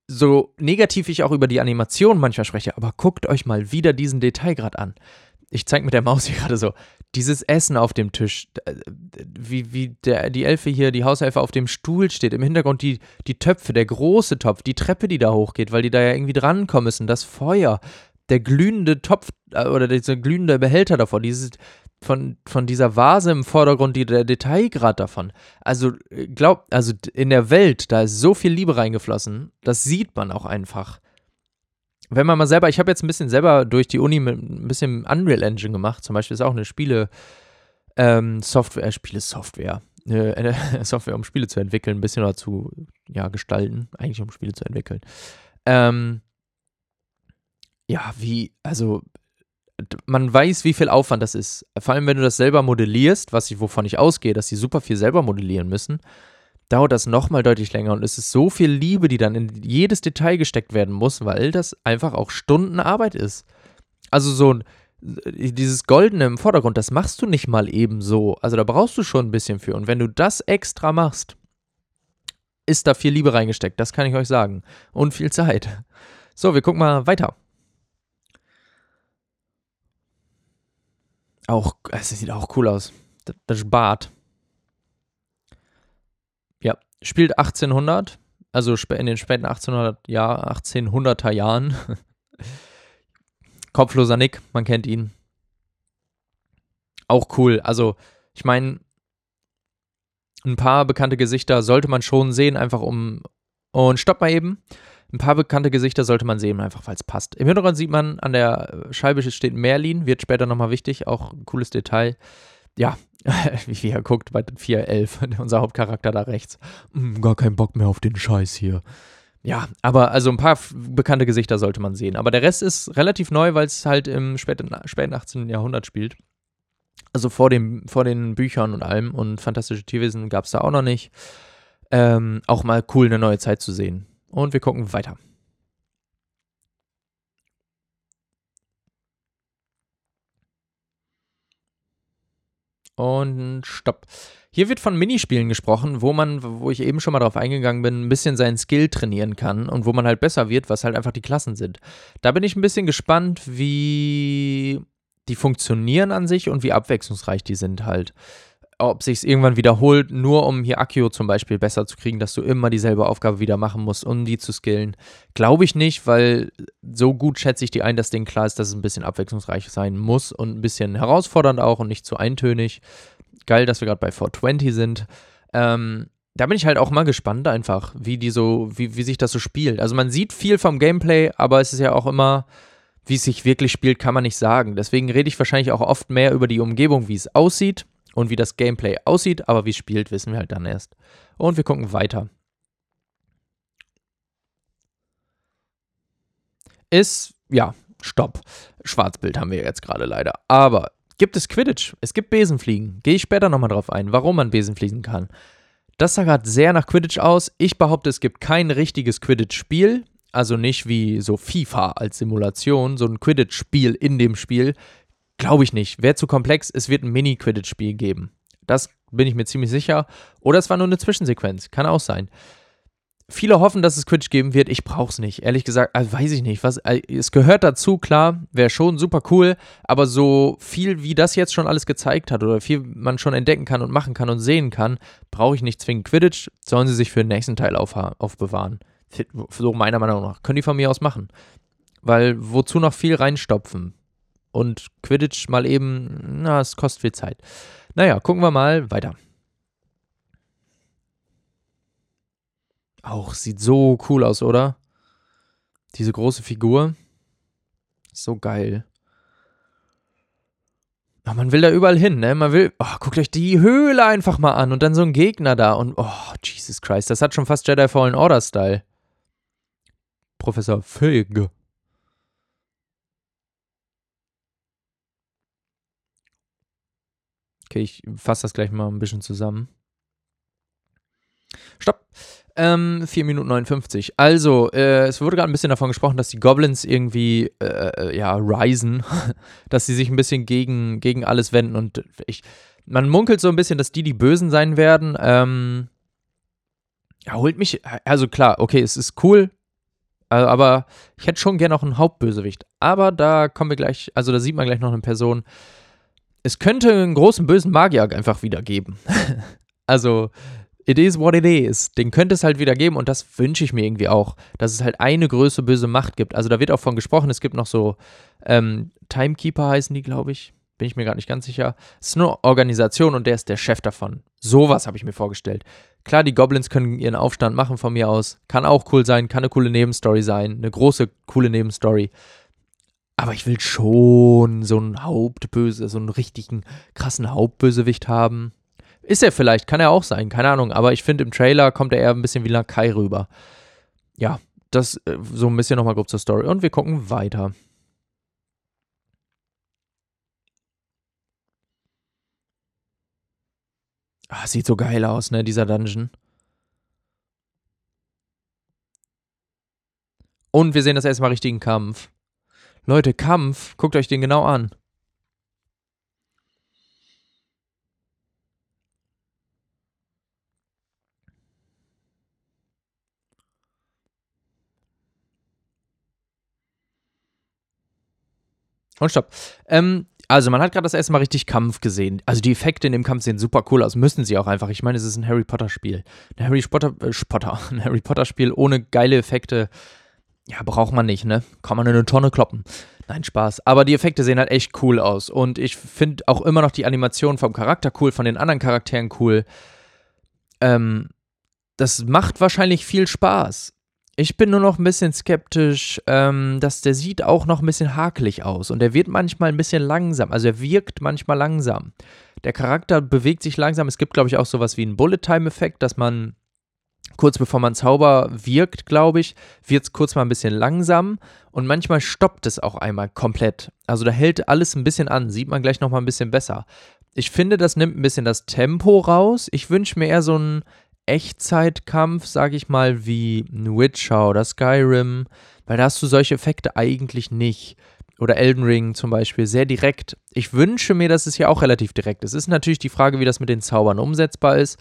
so negativ ich auch über die Animation manchmal spreche, aber guckt euch mal wieder diesen Detailgrad an. Ich zeige mit der Maus hier gerade so, dieses Essen auf dem Tisch, wie, wie der, die Elfe hier, die Hauselfe auf dem Stuhl steht, im Hintergrund die, die Töpfe, der große Topf, die Treppe, die da hochgeht, weil die da ja irgendwie drankommen müssen, das Feuer, der glühende Topf äh, oder dieser glühende Behälter davor, dieses, von, von dieser Vase im Vordergrund, die, der Detailgrad davon. Also, glaub, also in der Welt, da ist so viel Liebe reingeflossen, das sieht man auch einfach wenn man mal selber, ich habe jetzt ein bisschen selber durch die Uni mit ein bisschen Unreal Engine gemacht, zum Beispiel ist auch eine Spiele, ähm, Software, äh, Spiele-Software, eine, eine Software, um Spiele zu entwickeln, ein bisschen oder zu, ja, gestalten, eigentlich um Spiele zu entwickeln. Ähm, ja, wie, also man weiß, wie viel Aufwand das ist. Vor allem, wenn du das selber modellierst, was ich, wovon ich ausgehe, dass sie super viel selber modellieren müssen dauert das nochmal deutlich länger und es ist so viel Liebe, die dann in jedes Detail gesteckt werden muss, weil das einfach auch Stundenarbeit ist. Also so dieses Goldene im Vordergrund, das machst du nicht mal eben so. Also da brauchst du schon ein bisschen für. Und wenn du das extra machst, ist da viel Liebe reingesteckt, das kann ich euch sagen. Und viel Zeit. So, wir gucken mal weiter. Auch, es sieht auch cool aus. Das Bad spielt 1800, also in den späten 1800 Jahr, 1800er Jahren. Kopfloser Nick, man kennt ihn. Auch cool. Also, ich meine, ein paar bekannte Gesichter sollte man schon sehen, einfach um. Und stopp mal eben. Ein paar bekannte Gesichter sollte man sehen, einfach weil es passt. Im Hintergrund sieht man, an der Scheibe steht Merlin, wird später nochmal wichtig, auch ein cooles Detail. Ja, wie er guckt bei 4.11, unser Hauptcharakter da rechts. Mm, gar keinen Bock mehr auf den Scheiß hier. Ja, aber also ein paar bekannte Gesichter sollte man sehen. Aber der Rest ist relativ neu, weil es halt im späten, späten 18. Jahrhundert spielt. Also vor, dem, vor den Büchern und allem. Und Fantastische Tierwesen gab es da auch noch nicht. Ähm, auch mal cool, eine neue Zeit zu sehen. Und wir gucken weiter. Und stopp. Hier wird von Minispielen gesprochen, wo man, wo ich eben schon mal drauf eingegangen bin, ein bisschen seinen Skill trainieren kann und wo man halt besser wird, was halt einfach die Klassen sind. Da bin ich ein bisschen gespannt, wie die funktionieren an sich und wie abwechslungsreich die sind halt. Ob sich es irgendwann wiederholt, nur um hier Akio zum Beispiel besser zu kriegen, dass du immer dieselbe Aufgabe wieder machen musst, um die zu skillen. Glaube ich nicht, weil so gut schätze ich die ein, dass denen klar ist, dass es ein bisschen abwechslungsreich sein muss und ein bisschen herausfordernd auch und nicht zu eintönig. Geil, dass wir gerade bei 420 sind. Ähm, da bin ich halt auch mal gespannt einfach, wie die so, wie, wie sich das so spielt. Also man sieht viel vom Gameplay, aber es ist ja auch immer, wie es sich wirklich spielt, kann man nicht sagen. Deswegen rede ich wahrscheinlich auch oft mehr über die Umgebung, wie es aussieht und wie das Gameplay aussieht, aber wie es spielt, wissen wir halt dann erst. Und wir gucken weiter. Ist, ja, stopp. Schwarzbild haben wir jetzt gerade leider. Aber gibt es Quidditch? Es gibt Besenfliegen. Gehe ich später nochmal drauf ein, warum man Besenfliegen kann. Das sah gerade sehr nach Quidditch aus. Ich behaupte, es gibt kein richtiges Quidditch-Spiel. Also nicht wie so FIFA als Simulation, so ein Quidditch-Spiel in dem Spiel. Glaube ich nicht. Wäre zu komplex. Es wird ein Mini-Quidditch-Spiel geben. Das bin ich mir ziemlich sicher. Oder es war nur eine Zwischensequenz. Kann auch sein. Viele hoffen, dass es Quidditch geben wird. Ich brauche es nicht. Ehrlich gesagt, also weiß ich nicht. Was, äh, es gehört dazu, klar. Wäre schon super cool. Aber so viel, wie das jetzt schon alles gezeigt hat oder viel man schon entdecken kann und machen kann und sehen kann, brauche ich nicht zwingend Quidditch. Sollen sie sich für den nächsten Teil auf, aufbewahren. So meiner Meinung nach. Können die von mir aus machen. Weil wozu noch viel reinstopfen? Und Quidditch mal eben, na, es kostet viel Zeit. Naja, gucken wir mal weiter. Auch sieht so cool aus, oder? Diese große Figur. So geil. Oh, man will da überall hin, ne? Man will, oh, guckt euch die Höhle einfach mal an und dann so ein Gegner da und, oh, Jesus Christ, das hat schon fast Jedi Fallen Order Style. Professor Fig. Okay, ich fasse das gleich mal ein bisschen zusammen. Stopp. Ähm, 4 Minuten 59. Also, äh, es wurde gerade ein bisschen davon gesprochen, dass die Goblins irgendwie, äh, äh ja, risen, dass sie sich ein bisschen gegen, gegen alles wenden und ich, man munkelt so ein bisschen, dass die die Bösen sein werden. Ähm, ja, holt mich, also klar, okay, es ist cool, aber ich hätte schon gerne noch einen Hauptbösewicht. Aber da kommen wir gleich, also da sieht man gleich noch eine Person. Es könnte einen großen bösen Magier einfach wieder geben. also, it is what it is. Den könnte es halt wieder geben und das wünsche ich mir irgendwie auch, dass es halt eine größere böse Macht gibt. Also da wird auch von gesprochen, es gibt noch so ähm, Timekeeper heißen die, glaube ich. Bin ich mir gar nicht ganz sicher. Es ist eine Organisation und der ist der Chef davon. Sowas habe ich mir vorgestellt. Klar, die Goblins können ihren Aufstand machen von mir aus. Kann auch cool sein, kann eine coole Nebenstory sein. Eine große, coole Nebenstory. Aber ich will schon so einen Hauptböse, so einen richtigen krassen Hauptbösewicht haben. Ist er vielleicht, kann er auch sein, keine Ahnung. Aber ich finde, im Trailer kommt er eher ein bisschen wie Lakai rüber. Ja, das äh, so ein bisschen nochmal grob zur Story. Und wir gucken weiter. Ah, sieht so geil aus, ne, dieser Dungeon. Und wir sehen das erstmal richtigen Kampf. Leute, Kampf, guckt euch den genau an. Und stopp. Ähm, also man hat gerade das erste Mal richtig Kampf gesehen. Also die Effekte in dem Kampf sehen super cool aus. Müssen sie auch einfach. Ich meine, es ist ein Harry Potter Spiel. Ein Harry Potter, äh, Spotter, ein Harry Potter Spiel ohne geile Effekte. Ja, braucht man nicht, ne? Kann man in eine Tonne kloppen. Nein, Spaß. Aber die Effekte sehen halt echt cool aus. Und ich finde auch immer noch die Animation vom Charakter cool, von den anderen Charakteren cool. Ähm, das macht wahrscheinlich viel Spaß. Ich bin nur noch ein bisschen skeptisch, ähm, dass der sieht auch noch ein bisschen hakelig aus und er wird manchmal ein bisschen langsam. Also er wirkt manchmal langsam. Der Charakter bewegt sich langsam. Es gibt, glaube ich, auch sowas wie einen Bullet-Time-Effekt, dass man kurz bevor man Zauber wirkt, glaube ich, wird es kurz mal ein bisschen langsam und manchmal stoppt es auch einmal komplett. Also da hält alles ein bisschen an, sieht man gleich nochmal ein bisschen besser. Ich finde, das nimmt ein bisschen das Tempo raus. Ich wünsche mir eher so ein Echtzeitkampf, sag ich mal, wie Witcher oder Skyrim, weil da hast du solche Effekte eigentlich nicht. Oder Elden Ring zum Beispiel, sehr direkt. Ich wünsche mir, dass es hier auch relativ direkt ist. Es ist natürlich die Frage, wie das mit den Zaubern umsetzbar ist.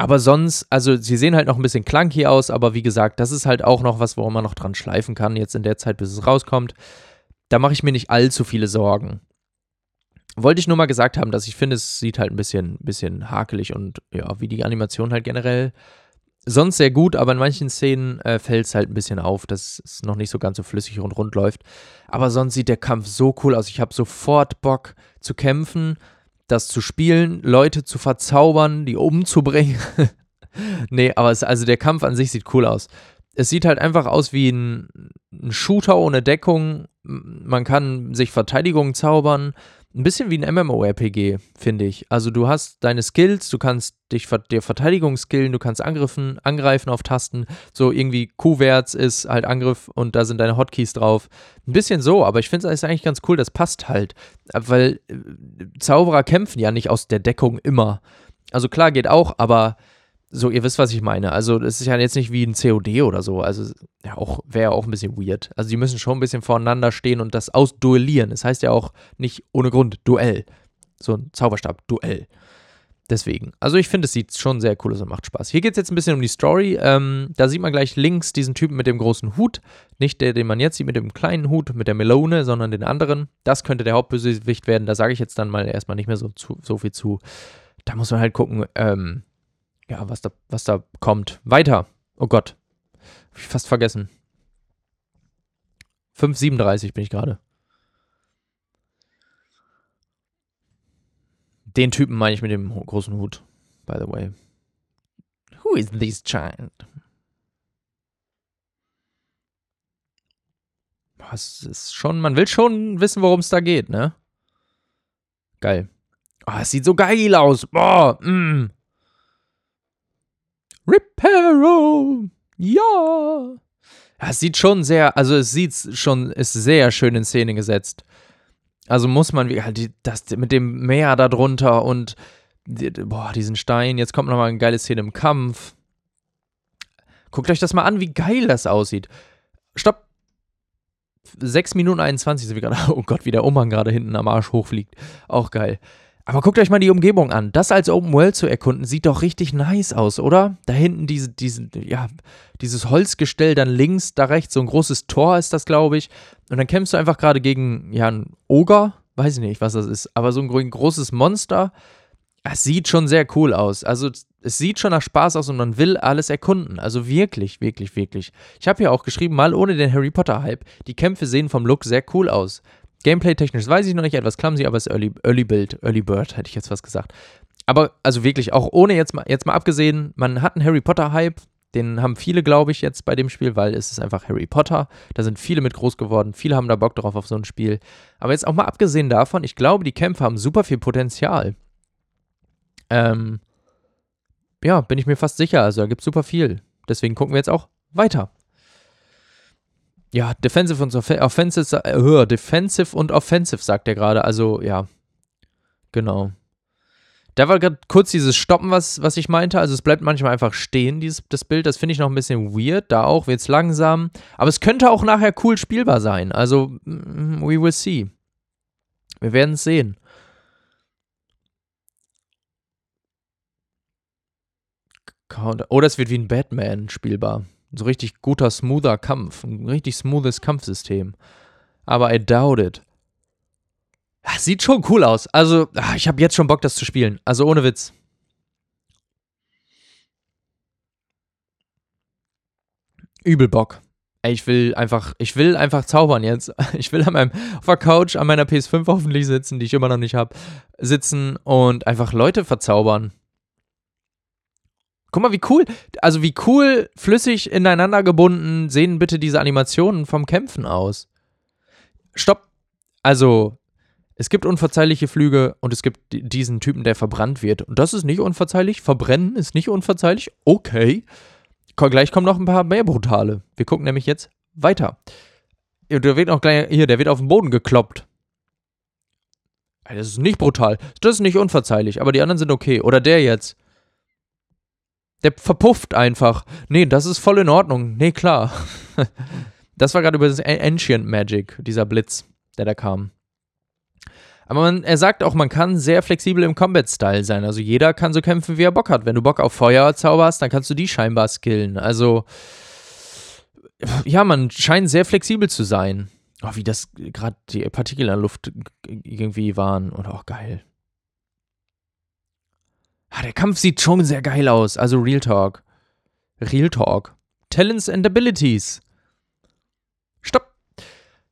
Aber sonst, also sie sehen halt noch ein bisschen clunky aus, aber wie gesagt, das ist halt auch noch was, worum man noch dran schleifen kann, jetzt in der Zeit, bis es rauskommt. Da mache ich mir nicht allzu viele Sorgen wollte ich nur mal gesagt haben, dass ich finde, es sieht halt ein bisschen, bisschen hakelig und ja, wie die Animation halt generell. Sonst sehr gut, aber in manchen Szenen äh, fällt es halt ein bisschen auf, dass es noch nicht so ganz so flüssig und rund läuft. Aber sonst sieht der Kampf so cool aus. Ich habe sofort Bock zu kämpfen, das zu spielen, Leute zu verzaubern, die umzubringen. nee, aber es, also der Kampf an sich sieht cool aus. Es sieht halt einfach aus wie ein, ein Shooter ohne Deckung. Man kann sich Verteidigung zaubern ein bisschen wie ein MMORPG, finde ich. Also du hast deine Skills, du kannst dich dir Verteidigung skillen, du kannst angriffen, angreifen auf Tasten. So irgendwie Q-Wärts ist halt Angriff und da sind deine Hotkeys drauf. Ein bisschen so, aber ich finde es eigentlich ganz cool, das passt halt. Weil äh, Zauberer kämpfen ja nicht aus der Deckung immer. Also klar geht auch, aber so, ihr wisst, was ich meine. Also, es ist ja jetzt nicht wie ein COD oder so. Also, ja, auch, wäre auch ein bisschen weird. Also, die müssen schon ein bisschen voreinander stehen und das ausduellieren. Das heißt ja auch nicht ohne Grund Duell. So ein Zauberstab-Duell. Deswegen. Also, ich finde, es sieht schon sehr cool aus und macht Spaß. Hier geht es jetzt ein bisschen um die Story. Ähm, da sieht man gleich links diesen Typen mit dem großen Hut. Nicht der, den man jetzt sieht mit dem kleinen Hut, mit der Melone, sondern den anderen. Das könnte der Hauptbösewicht werden. Da sage ich jetzt dann mal erstmal nicht mehr so, zu, so viel zu. Da muss man halt gucken, ähm, ja, was da, was da kommt. Weiter. Oh Gott. Hab ich fast vergessen. 5,37 bin ich gerade. Den Typen meine ich mit dem großen Hut, by the way. Who is this child? Was ist schon, man will schon wissen, worum es da geht, ne? Geil. Oh, es sieht so geil aus. Boah, mm. Reparo! Ja! Es sieht schon sehr, also es sieht schon, ist sehr schön in Szene gesetzt. Also muss man, halt das mit dem Meer da drunter und boah, diesen Stein. Jetzt kommt nochmal eine geile Szene im Kampf. Guckt euch das mal an, wie geil das aussieht. Stopp. 6 Minuten 21 sind wir gerade. Oh Gott, wie der Umhang gerade hinten am Arsch hochfliegt. Auch geil. Aber guckt euch mal die Umgebung an. Das als Open World zu erkunden, sieht doch richtig nice aus, oder? Da hinten diese, diese, ja, dieses Holzgestell, dann links, da rechts, so ein großes Tor ist das, glaube ich. Und dann kämpfst du einfach gerade gegen, ja, einen Oger. Weiß ich nicht, was das ist. Aber so ein großes Monster. Es sieht schon sehr cool aus. Also es sieht schon nach Spaß aus und man will alles erkunden. Also wirklich, wirklich, wirklich. Ich habe ja auch geschrieben, mal ohne den Harry Potter-Hype, die Kämpfe sehen vom Look sehr cool aus. Gameplay-technisch weiß ich noch nicht, etwas clumsy, aber es ist Early, Early Build, Early Bird, hätte ich jetzt was gesagt. Aber also wirklich, auch ohne jetzt mal, jetzt mal abgesehen, man hat einen Harry Potter-Hype, den haben viele, glaube ich, jetzt bei dem Spiel, weil es ist einfach Harry Potter. Da sind viele mit groß geworden, viele haben da Bock drauf auf so ein Spiel. Aber jetzt auch mal abgesehen davon, ich glaube, die Kämpfe haben super viel Potenzial. Ähm, ja, bin ich mir fast sicher. Also da gibt es super viel. Deswegen gucken wir jetzt auch weiter. Ja, Defensive und Offensive, äh, Defensive und Offensive, sagt er gerade. Also, ja. Genau. Da war gerade kurz dieses Stoppen, was, was ich meinte. Also es bleibt manchmal einfach stehen, dieses, das Bild. Das finde ich noch ein bisschen weird. Da auch wird es langsam. Aber es könnte auch nachher cool spielbar sein. Also, mm, we will see. Wir werden es sehen. Oder es wird wie ein Batman spielbar. So richtig guter, smoother Kampf. Ein richtig smoothes Kampfsystem. Aber I doubt it. sieht schon cool aus. Also, ah, ich habe jetzt schon Bock, das zu spielen. Also ohne Witz. Übel Bock. ich will einfach, ich will einfach zaubern jetzt. Ich will an meinem, auf der Couch an meiner PS5 hoffentlich sitzen, die ich immer noch nicht habe, sitzen und einfach Leute verzaubern. Guck mal, wie cool, also wie cool flüssig ineinander gebunden sehen bitte diese Animationen vom Kämpfen aus. Stopp. Also, es gibt unverzeihliche Flüge und es gibt diesen Typen, der verbrannt wird. Und das ist nicht unverzeihlich. Verbrennen ist nicht unverzeihlich. Okay. Gleich kommen noch ein paar mehr brutale. Wir gucken nämlich jetzt weiter. Der wird auch gleich, hier, der wird auf den Boden gekloppt. Das ist nicht brutal. Das ist nicht unverzeihlich, aber die anderen sind okay. Oder der jetzt. Der verpufft einfach. Nee, das ist voll in Ordnung. Nee, klar. das war gerade über das Ancient Magic, dieser Blitz, der da kam. Aber man, er sagt auch, man kann sehr flexibel im Combat-Style sein. Also jeder kann so kämpfen, wie er Bock hat. Wenn du Bock auf Feuerzauber hast, dann kannst du die scheinbar skillen. Also, ja, man scheint sehr flexibel zu sein. Oh, wie das gerade die Partikel der Luft irgendwie waren. Und auch geil. Ah, der Kampf sieht schon sehr geil aus. Also Real Talk. Real Talk. Talents and Abilities. Stopp.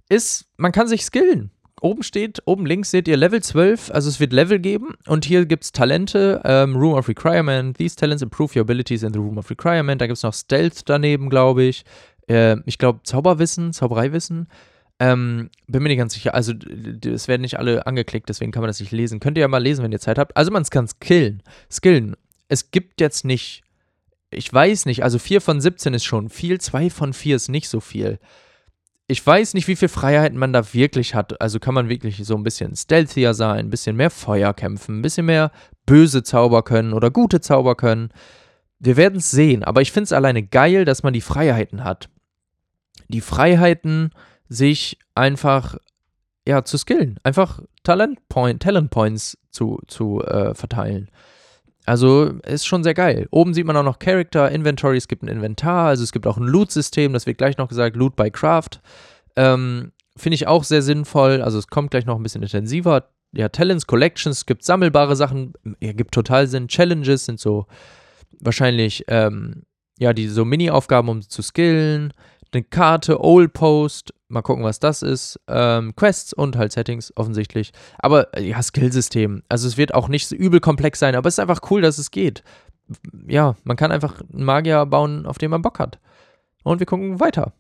Ist, man kann sich skillen. Oben steht, oben links seht ihr Level 12, also es wird Level geben und hier gibt es Talente, ähm, Room of Requirement, these talents improve your abilities in the Room of Requirement, da gibt es noch Stealth daneben, glaube ich, äh, ich glaube Zauberwissen, Zaubereiwissen, ähm, bin mir nicht ganz sicher. Also, es werden nicht alle angeklickt, deswegen kann man das nicht lesen. Könnt ihr ja mal lesen, wenn ihr Zeit habt. Also, man kann skillen. Skillen. Es gibt jetzt nicht, ich weiß nicht, also 4 von 17 ist schon viel, 2 von 4 ist nicht so viel. Ich weiß nicht, wie viel Freiheiten man da wirklich hat. Also kann man wirklich so ein bisschen stealthier sein, ein bisschen mehr Feuer kämpfen, ein bisschen mehr böse Zauber können oder gute Zauber können. Wir werden es sehen, aber ich finde es alleine geil, dass man die Freiheiten hat. Die Freiheiten, sich einfach ja, zu skillen, einfach Talent, Point, Talent Points zu, zu äh, verteilen. Also ist schon sehr geil. Oben sieht man auch noch Character, Inventory, es gibt ein Inventar, also es gibt auch ein Loot-System, das wird gleich noch gesagt, Loot by Craft. Ähm, Finde ich auch sehr sinnvoll, also es kommt gleich noch ein bisschen intensiver. Ja, Talents, Collections, es gibt sammelbare Sachen, ja, gibt total Sinn. Challenges sind so wahrscheinlich, ähm, ja, die so Mini-Aufgaben, um zu skillen. Eine Karte, Old Post, Mal gucken, was das ist. Ähm, Quests und halt Settings offensichtlich. Aber äh, ja, Skillsystem. Also es wird auch nicht so übel komplex sein, aber es ist einfach cool, dass es geht. Ja, man kann einfach einen Magier bauen, auf den man Bock hat. Und wir gucken weiter.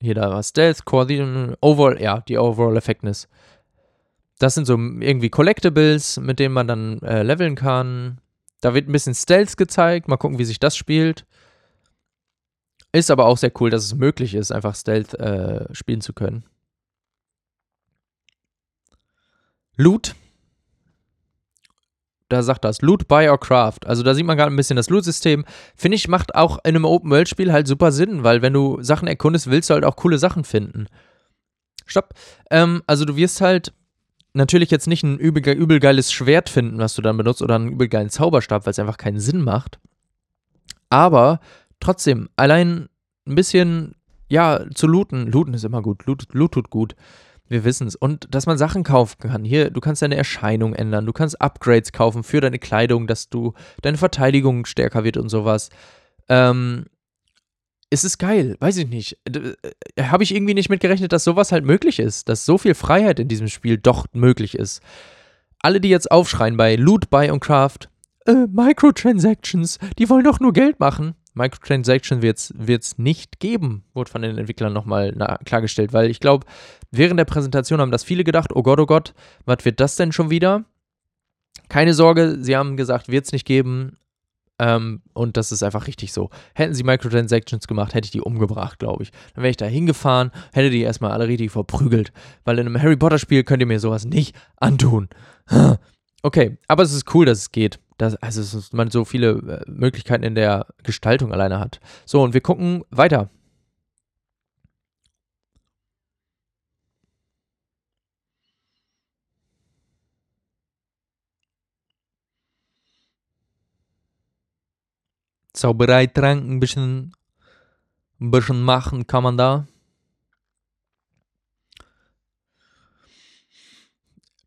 Hier da was Stealth, Core, Overall, ja, die Overall Effectiveness. Das sind so irgendwie Collectibles, mit denen man dann äh, leveln kann. Da wird ein bisschen Stealth gezeigt. Mal gucken, wie sich das spielt. Ist aber auch sehr cool, dass es möglich ist, einfach Stealth äh, spielen zu können. Loot. Da sagt das Loot, Buy or Craft. Also da sieht man gerade ein bisschen das Loot-System. Finde ich, macht auch in einem Open-World-Spiel halt super Sinn, weil wenn du Sachen erkundest, willst du halt auch coole Sachen finden. Stopp. Ähm, also du wirst halt natürlich jetzt nicht ein übel, übel geiles Schwert finden, was du dann benutzt, oder einen übel geilen Zauberstab, weil es einfach keinen Sinn macht. Aber trotzdem, allein ein bisschen, ja, zu looten. Looten ist immer gut. Loot, Loot tut gut. Wir wissen es. Und dass man Sachen kaufen kann. Hier, du kannst deine Erscheinung ändern. Du kannst Upgrades kaufen für deine Kleidung, dass du deine Verteidigung stärker wird und sowas. Ähm, es ist geil, weiß ich nicht. Äh, Habe ich irgendwie nicht mitgerechnet, dass sowas halt möglich ist, dass so viel Freiheit in diesem Spiel doch möglich ist. Alle, die jetzt aufschreien bei Loot, Buy und Craft, äh, Microtransactions, die wollen doch nur Geld machen. Microtransaction wird es nicht geben, wurde von den Entwicklern nochmal klargestellt, weil ich glaube, während der Präsentation haben das viele gedacht, oh Gott, oh Gott, was wird das denn schon wieder? Keine Sorge, sie haben gesagt, wird es nicht geben, ähm, und das ist einfach richtig so. Hätten sie Microtransactions gemacht, hätte ich die umgebracht, glaube ich. Dann wäre ich da hingefahren, hätte die erstmal alle richtig verprügelt. Weil in einem Harry Potter-Spiel könnt ihr mir sowas nicht antun. Okay, aber es ist cool, dass es geht. Dass, also, dass man so viele äh, Möglichkeiten in der Gestaltung alleine hat. So, und wir gucken weiter. Zaubereitrank ein bisschen, ein bisschen machen kann man da.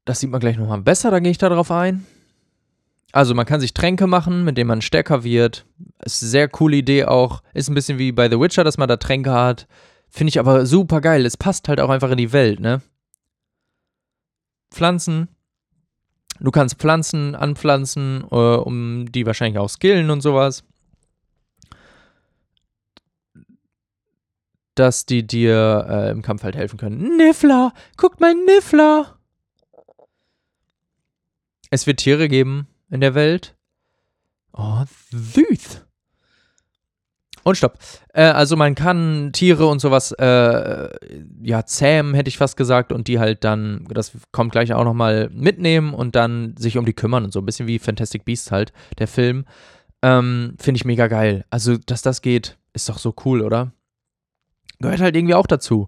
Das sieht man gleich nochmal besser, da gehe ich darauf ein. Also man kann sich Tränke machen, mit denen man stärker wird. Ist eine sehr coole Idee auch. Ist ein bisschen wie bei The Witcher, dass man da Tränke hat. Finde ich aber super geil. Es passt halt auch einfach in die Welt, ne? Pflanzen. Du kannst Pflanzen anpflanzen, äh, um die wahrscheinlich auch skillen und sowas. dass die dir äh, im Kampf halt helfen können. Niffler! Guckt mal, Niffler! Es wird Tiere geben in der Welt. Oh, süß! Und stopp. Äh, also man kann Tiere und sowas, äh, ja, zähmen, hätte ich fast gesagt, und die halt dann, das kommt gleich auch nochmal mitnehmen und dann sich um die kümmern und so. Ein bisschen wie Fantastic Beasts halt, der Film. Ähm, Finde ich mega geil. Also, dass das geht, ist doch so cool, oder? Gehört halt irgendwie auch dazu.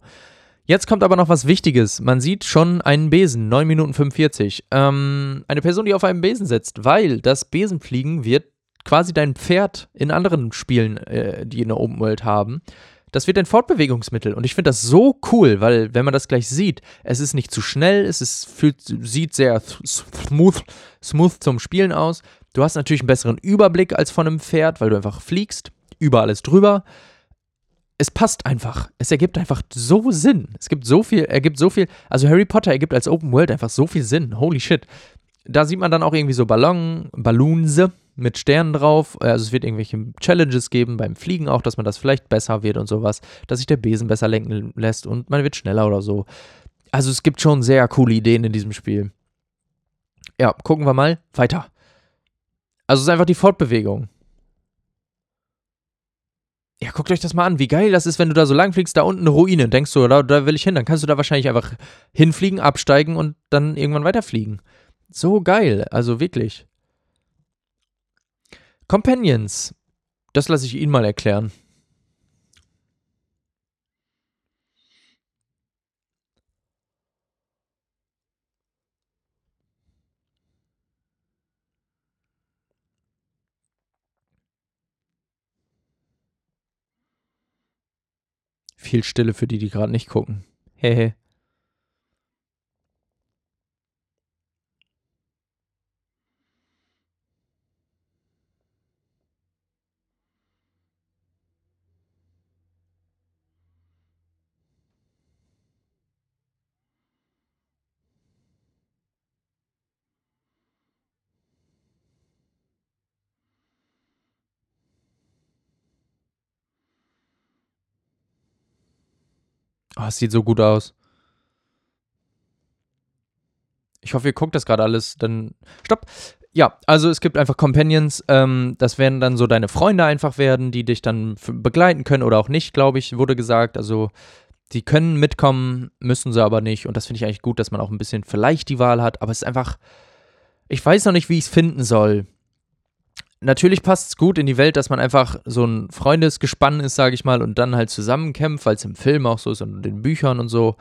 Jetzt kommt aber noch was Wichtiges. Man sieht schon einen Besen, 9 Minuten 45. Ähm, eine Person, die auf einem Besen sitzt, weil das Besenfliegen wird quasi dein Pferd in anderen Spielen, äh, die eine Open World haben. Das wird ein Fortbewegungsmittel und ich finde das so cool, weil wenn man das gleich sieht, es ist nicht zu schnell, es ist, fühlt, sieht sehr smooth, smooth zum Spielen aus. Du hast natürlich einen besseren Überblick als von einem Pferd, weil du einfach fliegst, über alles drüber es passt einfach. Es ergibt einfach so Sinn. Es gibt so viel, ergibt so viel. Also Harry Potter ergibt als Open World einfach so viel Sinn. Holy shit. Da sieht man dann auch irgendwie so Ballon, Balloons mit Sternen drauf. Also es wird irgendwelche Challenges geben beim Fliegen auch, dass man das vielleicht besser wird und sowas, dass sich der Besen besser lenken lässt und man wird schneller oder so. Also es gibt schon sehr coole Ideen in diesem Spiel. Ja, gucken wir mal weiter. Also es ist einfach die Fortbewegung. Ja, guckt euch das mal an, wie geil das ist, wenn du da so lang fliegst, da unten eine Ruine, denkst du, da, da will ich hin, dann kannst du da wahrscheinlich einfach hinfliegen, absteigen und dann irgendwann weiterfliegen. So geil, also wirklich. Companions, das lasse ich Ihnen mal erklären. Viel Stille für die, die gerade nicht gucken. Hehe. Oh, es sieht so gut aus. Ich hoffe, ihr guckt das gerade alles. Dann. Stopp! Ja, also es gibt einfach Companions. Ähm, das werden dann so deine Freunde einfach werden, die dich dann begleiten können oder auch nicht, glaube ich, wurde gesagt. Also Die können mitkommen, müssen sie aber nicht. Und das finde ich eigentlich gut, dass man auch ein bisschen vielleicht die Wahl hat. Aber es ist einfach, ich weiß noch nicht, wie ich es finden soll. Natürlich passt es gut in die Welt, dass man einfach so ein Freundesgespann ist, sage ich mal, und dann halt zusammenkämpft, weil es im Film auch so ist und in den Büchern und so.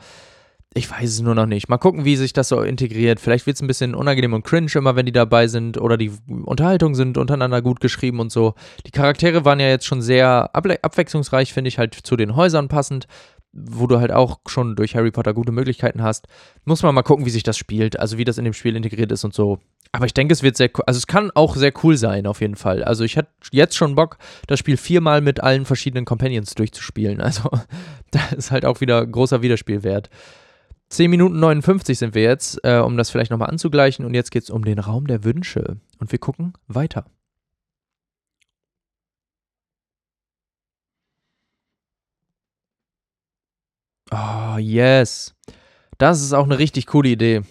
Ich weiß es nur noch nicht. Mal gucken, wie sich das so integriert. Vielleicht wird es ein bisschen unangenehm und cringe immer, wenn die dabei sind oder die Unterhaltungen sind untereinander gut geschrieben und so. Die Charaktere waren ja jetzt schon sehr abwechslungsreich, finde ich, halt zu den Häusern passend wo du halt auch schon durch Harry Potter gute Möglichkeiten hast. Muss man mal gucken, wie sich das spielt, also wie das in dem Spiel integriert ist und so. Aber ich denke, es wird sehr cool. Also es kann auch sehr cool sein, auf jeden Fall. Also ich hätte jetzt schon Bock, das Spiel viermal mit allen verschiedenen Companions durchzuspielen. Also da ist halt auch wieder großer Wiederspielwert. 10 Minuten 59 sind wir jetzt, äh, um das vielleicht nochmal anzugleichen. Und jetzt geht es um den Raum der Wünsche. Und wir gucken weiter. Oh, yes. Das ist auch eine richtig coole Idee.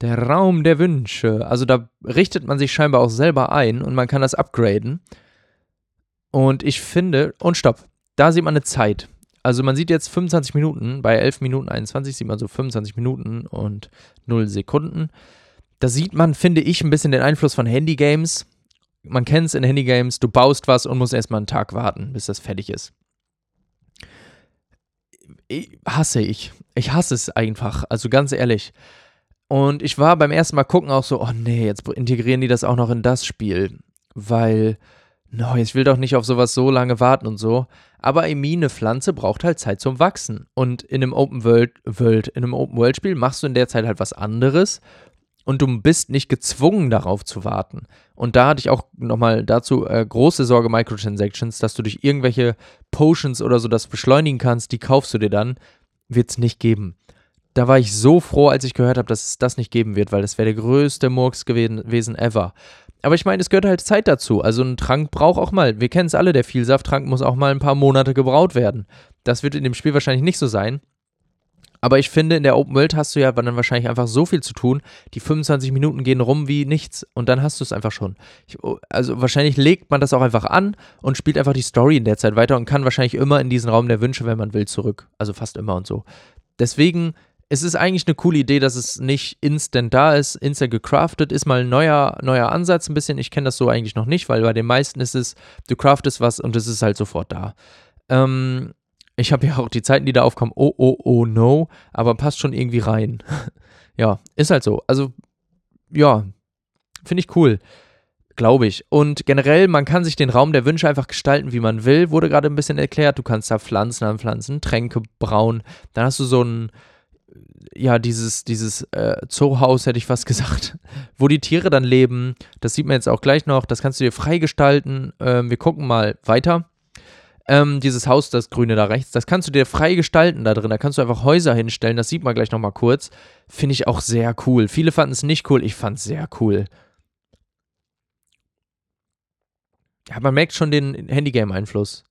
Der Raum der Wünsche. Also da richtet man sich scheinbar auch selber ein und man kann das upgraden. Und ich finde, und stopp, da sieht man eine Zeit. Also man sieht jetzt 25 Minuten, bei 11 Minuten 21 sieht man so 25 Minuten und 0 Sekunden. Da sieht man, finde ich, ein bisschen den Einfluss von Handygames man kennt es in Handygames, du baust was und musst erstmal einen Tag warten, bis das fertig ist. Ich, hasse ich. Ich hasse es einfach, also ganz ehrlich. Und ich war beim ersten Mal gucken auch so, oh nee, jetzt integrieren die das auch noch in das Spiel, weil, no, ich will doch nicht auf sowas so lange warten und so. Aber Emi, eine Pflanze braucht halt Zeit zum Wachsen. Und in einem Open World, World in einem Open World Spiel machst du in der Zeit halt was anderes und du bist nicht gezwungen darauf zu warten. Und da hatte ich auch nochmal dazu äh, große Sorge Microtransactions, dass du durch irgendwelche Potions oder so das beschleunigen kannst, die kaufst du dir dann, wird es nicht geben. Da war ich so froh, als ich gehört habe, dass es das nicht geben wird, weil das wäre der größte Murks gewesen ever. Aber ich meine, es gehört halt Zeit dazu. Also ein Trank braucht auch mal, wir kennen es alle, der Vielsafttrank muss auch mal ein paar Monate gebraut werden. Das wird in dem Spiel wahrscheinlich nicht so sein. Aber ich finde, in der Open World hast du ja dann wahrscheinlich einfach so viel zu tun. Die 25 Minuten gehen rum wie nichts und dann hast du es einfach schon. Ich, oh, also wahrscheinlich legt man das auch einfach an und spielt einfach die Story in der Zeit weiter und kann wahrscheinlich immer in diesen Raum der Wünsche, wenn man will, zurück. Also fast immer und so. Deswegen es ist eigentlich eine coole Idee, dass es nicht instant da ist, instant gecraftet, ist mal ein neuer, neuer Ansatz ein bisschen. Ich kenne das so eigentlich noch nicht, weil bei den meisten ist es, du craftest was und es ist halt sofort da. Ähm, ich habe ja auch die Zeiten, die da aufkommen, oh, oh, oh, no, aber passt schon irgendwie rein. ja, ist halt so. Also, ja, finde ich cool. Glaube ich. Und generell, man kann sich den Raum der Wünsche einfach gestalten, wie man will. Wurde gerade ein bisschen erklärt. Du kannst da Pflanzen anpflanzen, Tränke brauen. Dann hast du so ein, ja, dieses, dieses äh, Zoohaus, hätte ich fast gesagt, wo die Tiere dann leben. Das sieht man jetzt auch gleich noch. Das kannst du dir freigestalten. Ähm, wir gucken mal weiter. Ähm, dieses Haus, das grüne da rechts, das kannst du dir frei gestalten da drin. Da kannst du einfach Häuser hinstellen. Das sieht man gleich nochmal kurz. Finde ich auch sehr cool. Viele fanden es nicht cool. Ich fand es sehr cool. Ja, man merkt schon den Handygame-Einfluss.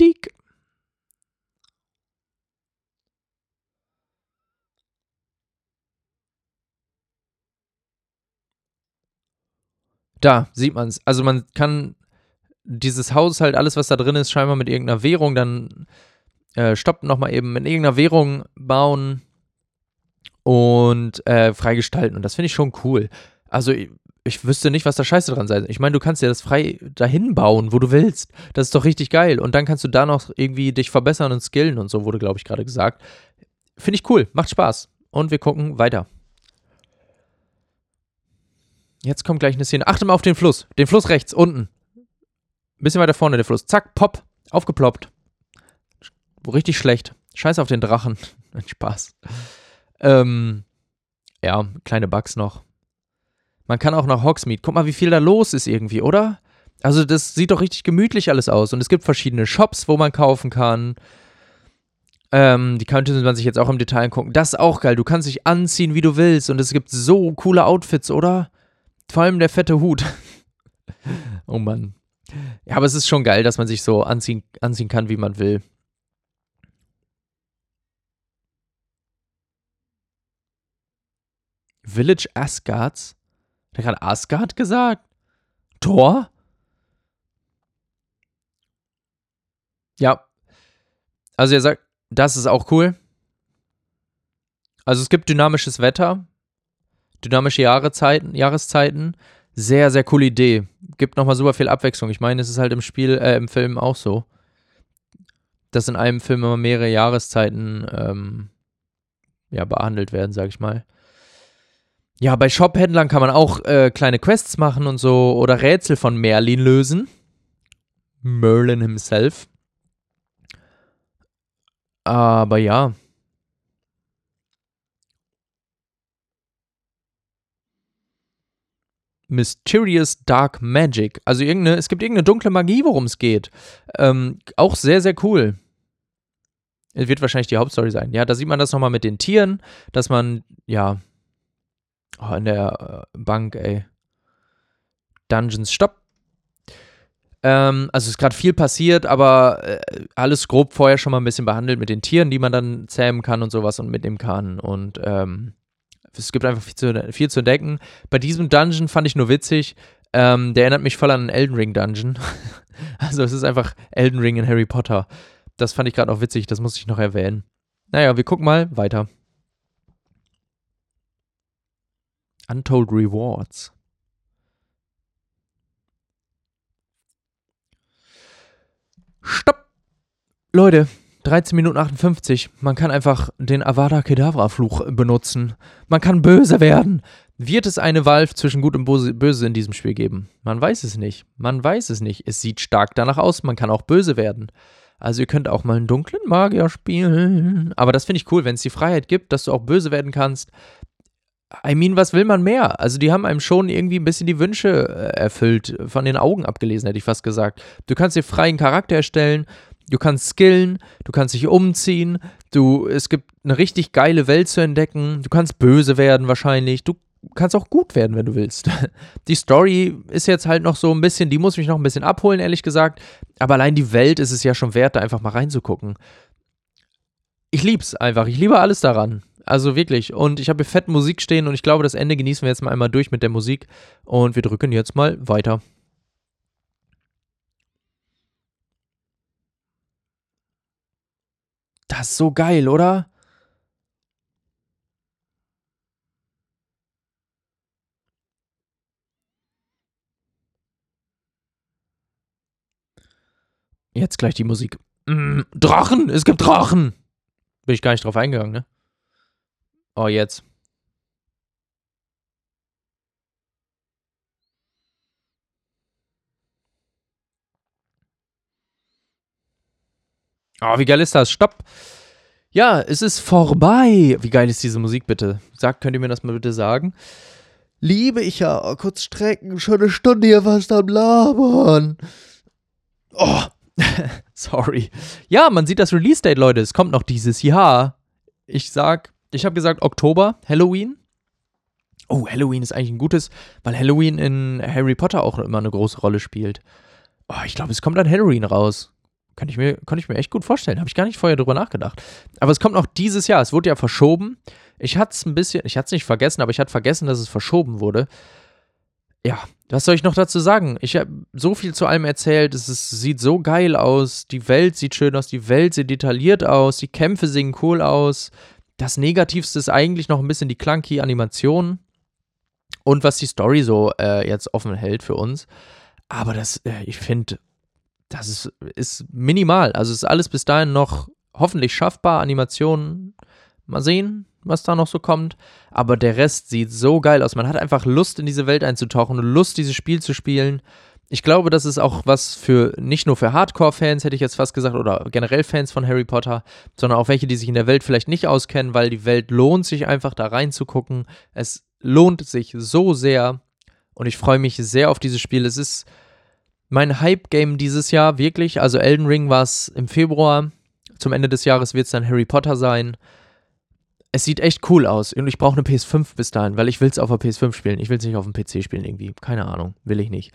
Dick. Da sieht man es. Also man kann dieses Haus halt alles, was da drin ist, scheinbar mit irgendeiner Währung dann äh, stoppen nochmal eben mit irgendeiner Währung bauen und äh, freigestalten. Und das finde ich schon cool. Also ich, ich, wüsste nicht, was da scheiße dran sei. Ich meine, du kannst dir das frei dahin bauen, wo du willst. Das ist doch richtig geil. Und dann kannst du da noch irgendwie dich verbessern und skillen und so, wurde, glaube ich, gerade gesagt. Finde ich cool, macht Spaß. Und wir gucken weiter. Jetzt kommt gleich eine Szene. Achte mal auf den Fluss. Den Fluss rechts, unten. Ein bisschen weiter vorne der Fluss. Zack, pop. Aufgeploppt. Richtig schlecht. Scheiß auf den Drachen. Spaß. Ähm, ja, kleine Bugs noch. Man kann auch nach Hogsmeade. Guck mal, wie viel da los ist irgendwie, oder? Also, das sieht doch richtig gemütlich alles aus. Und es gibt verschiedene Shops, wo man kaufen kann. Ähm, die könnte man sich jetzt auch im Detail angucken. Das ist auch geil. Du kannst dich anziehen, wie du willst. Und es gibt so coole Outfits, oder? Vor allem der fette Hut. oh Mann. Ja, aber es ist schon geil, dass man sich so anziehen, anziehen kann, wie man will. Village Asgards? Hat er gerade Asgard gesagt? Thor? Ja. Also er sagt, das ist auch cool. Also es gibt dynamisches Wetter dynamische Jahreszeiten, Jahreszeiten. Sehr, sehr coole Idee. Gibt nochmal super viel Abwechslung. Ich meine, es ist halt im Spiel, äh, im Film auch so. Dass in einem Film immer mehrere Jahreszeiten ähm, ja, behandelt werden, sag ich mal. Ja, bei Shop-Händlern kann man auch äh, kleine Quests machen und so oder Rätsel von Merlin lösen. Merlin himself. Aber ja. Mysterious Dark Magic. Also irgendeine, es gibt irgendeine dunkle Magie, worum es geht. Ähm, auch sehr, sehr cool. Es wird wahrscheinlich die Hauptstory sein. Ja, da sieht man das nochmal mit den Tieren, dass man, ja, oh, in der äh, Bank, ey. Dungeons, stopp. Ähm, also ist gerade viel passiert, aber äh, alles grob vorher schon mal ein bisschen behandelt mit den Tieren, die man dann zähmen kann und sowas und mitnehmen kann. Und ähm, es gibt einfach viel zu, viel zu entdecken. Bei diesem Dungeon fand ich nur witzig, ähm, der erinnert mich voll an einen Elden Ring Dungeon. also es ist einfach Elden Ring in Harry Potter. Das fand ich gerade auch witzig, das muss ich noch erwähnen. Naja, wir gucken mal weiter. Untold Rewards. Stopp! Leute, 13 Minuten 58. Man kann einfach den Avada Kedavra-Fluch benutzen. Man kann böse werden. Wird es eine Valve zwischen Gut und Böse in diesem Spiel geben? Man weiß es nicht. Man weiß es nicht. Es sieht stark danach aus. Man kann auch böse werden. Also ihr könnt auch mal einen dunklen Magier spielen. Aber das finde ich cool, wenn es die Freiheit gibt, dass du auch böse werden kannst. I mean, was will man mehr? Also die haben einem schon irgendwie ein bisschen die Wünsche äh, erfüllt, von den Augen abgelesen, hätte ich fast gesagt. Du kannst dir freien Charakter erstellen, du kannst skillen, du kannst dich umziehen, du, es gibt eine richtig geile Welt zu entdecken, du kannst böse werden wahrscheinlich, du kannst auch gut werden, wenn du willst. Die Story ist jetzt halt noch so ein bisschen, die muss mich noch ein bisschen abholen, ehrlich gesagt. Aber allein die Welt ist es ja schon wert, da einfach mal reinzugucken. Ich lieb's einfach. Ich liebe alles daran. Also wirklich. Und ich habe hier fett Musik stehen und ich glaube, das Ende genießen wir jetzt mal einmal durch mit der Musik. Und wir drücken jetzt mal weiter. Das ist so geil, oder? Jetzt gleich die Musik. Mm, Drachen! Es gibt Drachen! Bin ich gar nicht drauf eingegangen, ne? Oh, jetzt. Oh, wie geil ist das? Stopp! Ja, es ist vorbei. Wie geil ist diese Musik bitte? Sagt, könnt ihr mir das mal bitte sagen? Liebe ich ja. Oh, kurz strecken. Schon eine Stunde hier fast am Labern. Oh. Sorry. Ja, man sieht das Release-Date, Leute. Es kommt noch dieses Jahr. Ich sag, ich habe gesagt Oktober, Halloween. Oh, Halloween ist eigentlich ein gutes, weil Halloween in Harry Potter auch immer eine große Rolle spielt. Oh, ich glaube, es kommt an Halloween raus. Kann ich mir, kann ich mir echt gut vorstellen. Habe ich gar nicht vorher drüber nachgedacht. Aber es kommt noch dieses Jahr. Es wurde ja verschoben. Ich hatte es ein bisschen, ich hatte es nicht vergessen, aber ich hatte vergessen, dass es verschoben wurde. Ja, was soll ich noch dazu sagen? Ich habe so viel zu allem erzählt. Es ist, sieht so geil aus. Die Welt sieht schön aus. Die Welt sieht detailliert aus. Die Kämpfe sehen cool aus. Das Negativste ist eigentlich noch ein bisschen die clunky Animation und was die Story so äh, jetzt offen hält für uns. Aber das, äh, ich finde, das ist, ist minimal. Also ist alles bis dahin noch hoffentlich schaffbar. Animationen, mal sehen, was da noch so kommt. Aber der Rest sieht so geil aus. Man hat einfach Lust, in diese Welt einzutauchen und Lust, dieses Spiel zu spielen. Ich glaube, das ist auch was für, nicht nur für Hardcore-Fans, hätte ich jetzt fast gesagt, oder generell Fans von Harry Potter, sondern auch welche, die sich in der Welt vielleicht nicht auskennen, weil die Welt lohnt sich einfach da reinzugucken. Es lohnt sich so sehr und ich freue mich sehr auf dieses Spiel. Es ist mein Hype-Game dieses Jahr, wirklich. Also Elden Ring war es im Februar. Zum Ende des Jahres wird es dann Harry Potter sein. Es sieht echt cool aus und ich brauche eine PS5 bis dahin, weil ich will es auf der PS5 spielen. Ich will es nicht auf dem PC spielen irgendwie. Keine Ahnung, will ich nicht.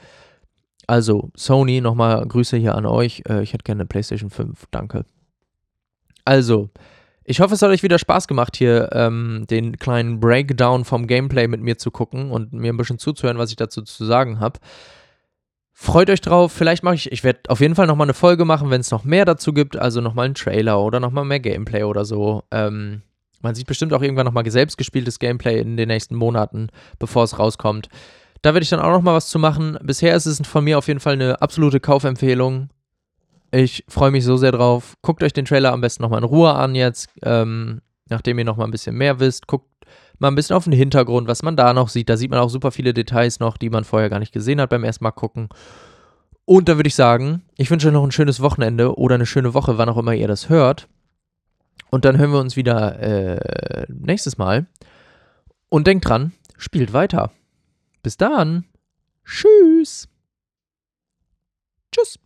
Also, Sony, nochmal Grüße hier an euch. Äh, ich hätte gerne eine PlayStation 5. Danke. Also, ich hoffe, es hat euch wieder Spaß gemacht, hier ähm, den kleinen Breakdown vom Gameplay mit mir zu gucken und mir ein bisschen zuzuhören, was ich dazu zu sagen habe. Freut euch drauf. Vielleicht mache ich, ich werde auf jeden Fall nochmal eine Folge machen, wenn es noch mehr dazu gibt. Also nochmal einen Trailer oder nochmal mehr Gameplay oder so. Ähm, man sieht bestimmt auch irgendwann nochmal selbst gespieltes Gameplay in den nächsten Monaten, bevor es rauskommt. Da werde ich dann auch nochmal was zu machen. Bisher ist es von mir auf jeden Fall eine absolute Kaufempfehlung. Ich freue mich so sehr drauf. Guckt euch den Trailer am besten nochmal in Ruhe an jetzt, ähm, nachdem ihr nochmal ein bisschen mehr wisst. Guckt mal ein bisschen auf den Hintergrund, was man da noch sieht. Da sieht man auch super viele Details noch, die man vorher gar nicht gesehen hat beim ersten Mal gucken. Und da würde ich sagen, ich wünsche euch noch ein schönes Wochenende oder eine schöne Woche, wann auch immer ihr das hört. Und dann hören wir uns wieder äh, nächstes Mal. Und denkt dran, spielt weiter. Bis dann. Tschüss. Tschüss.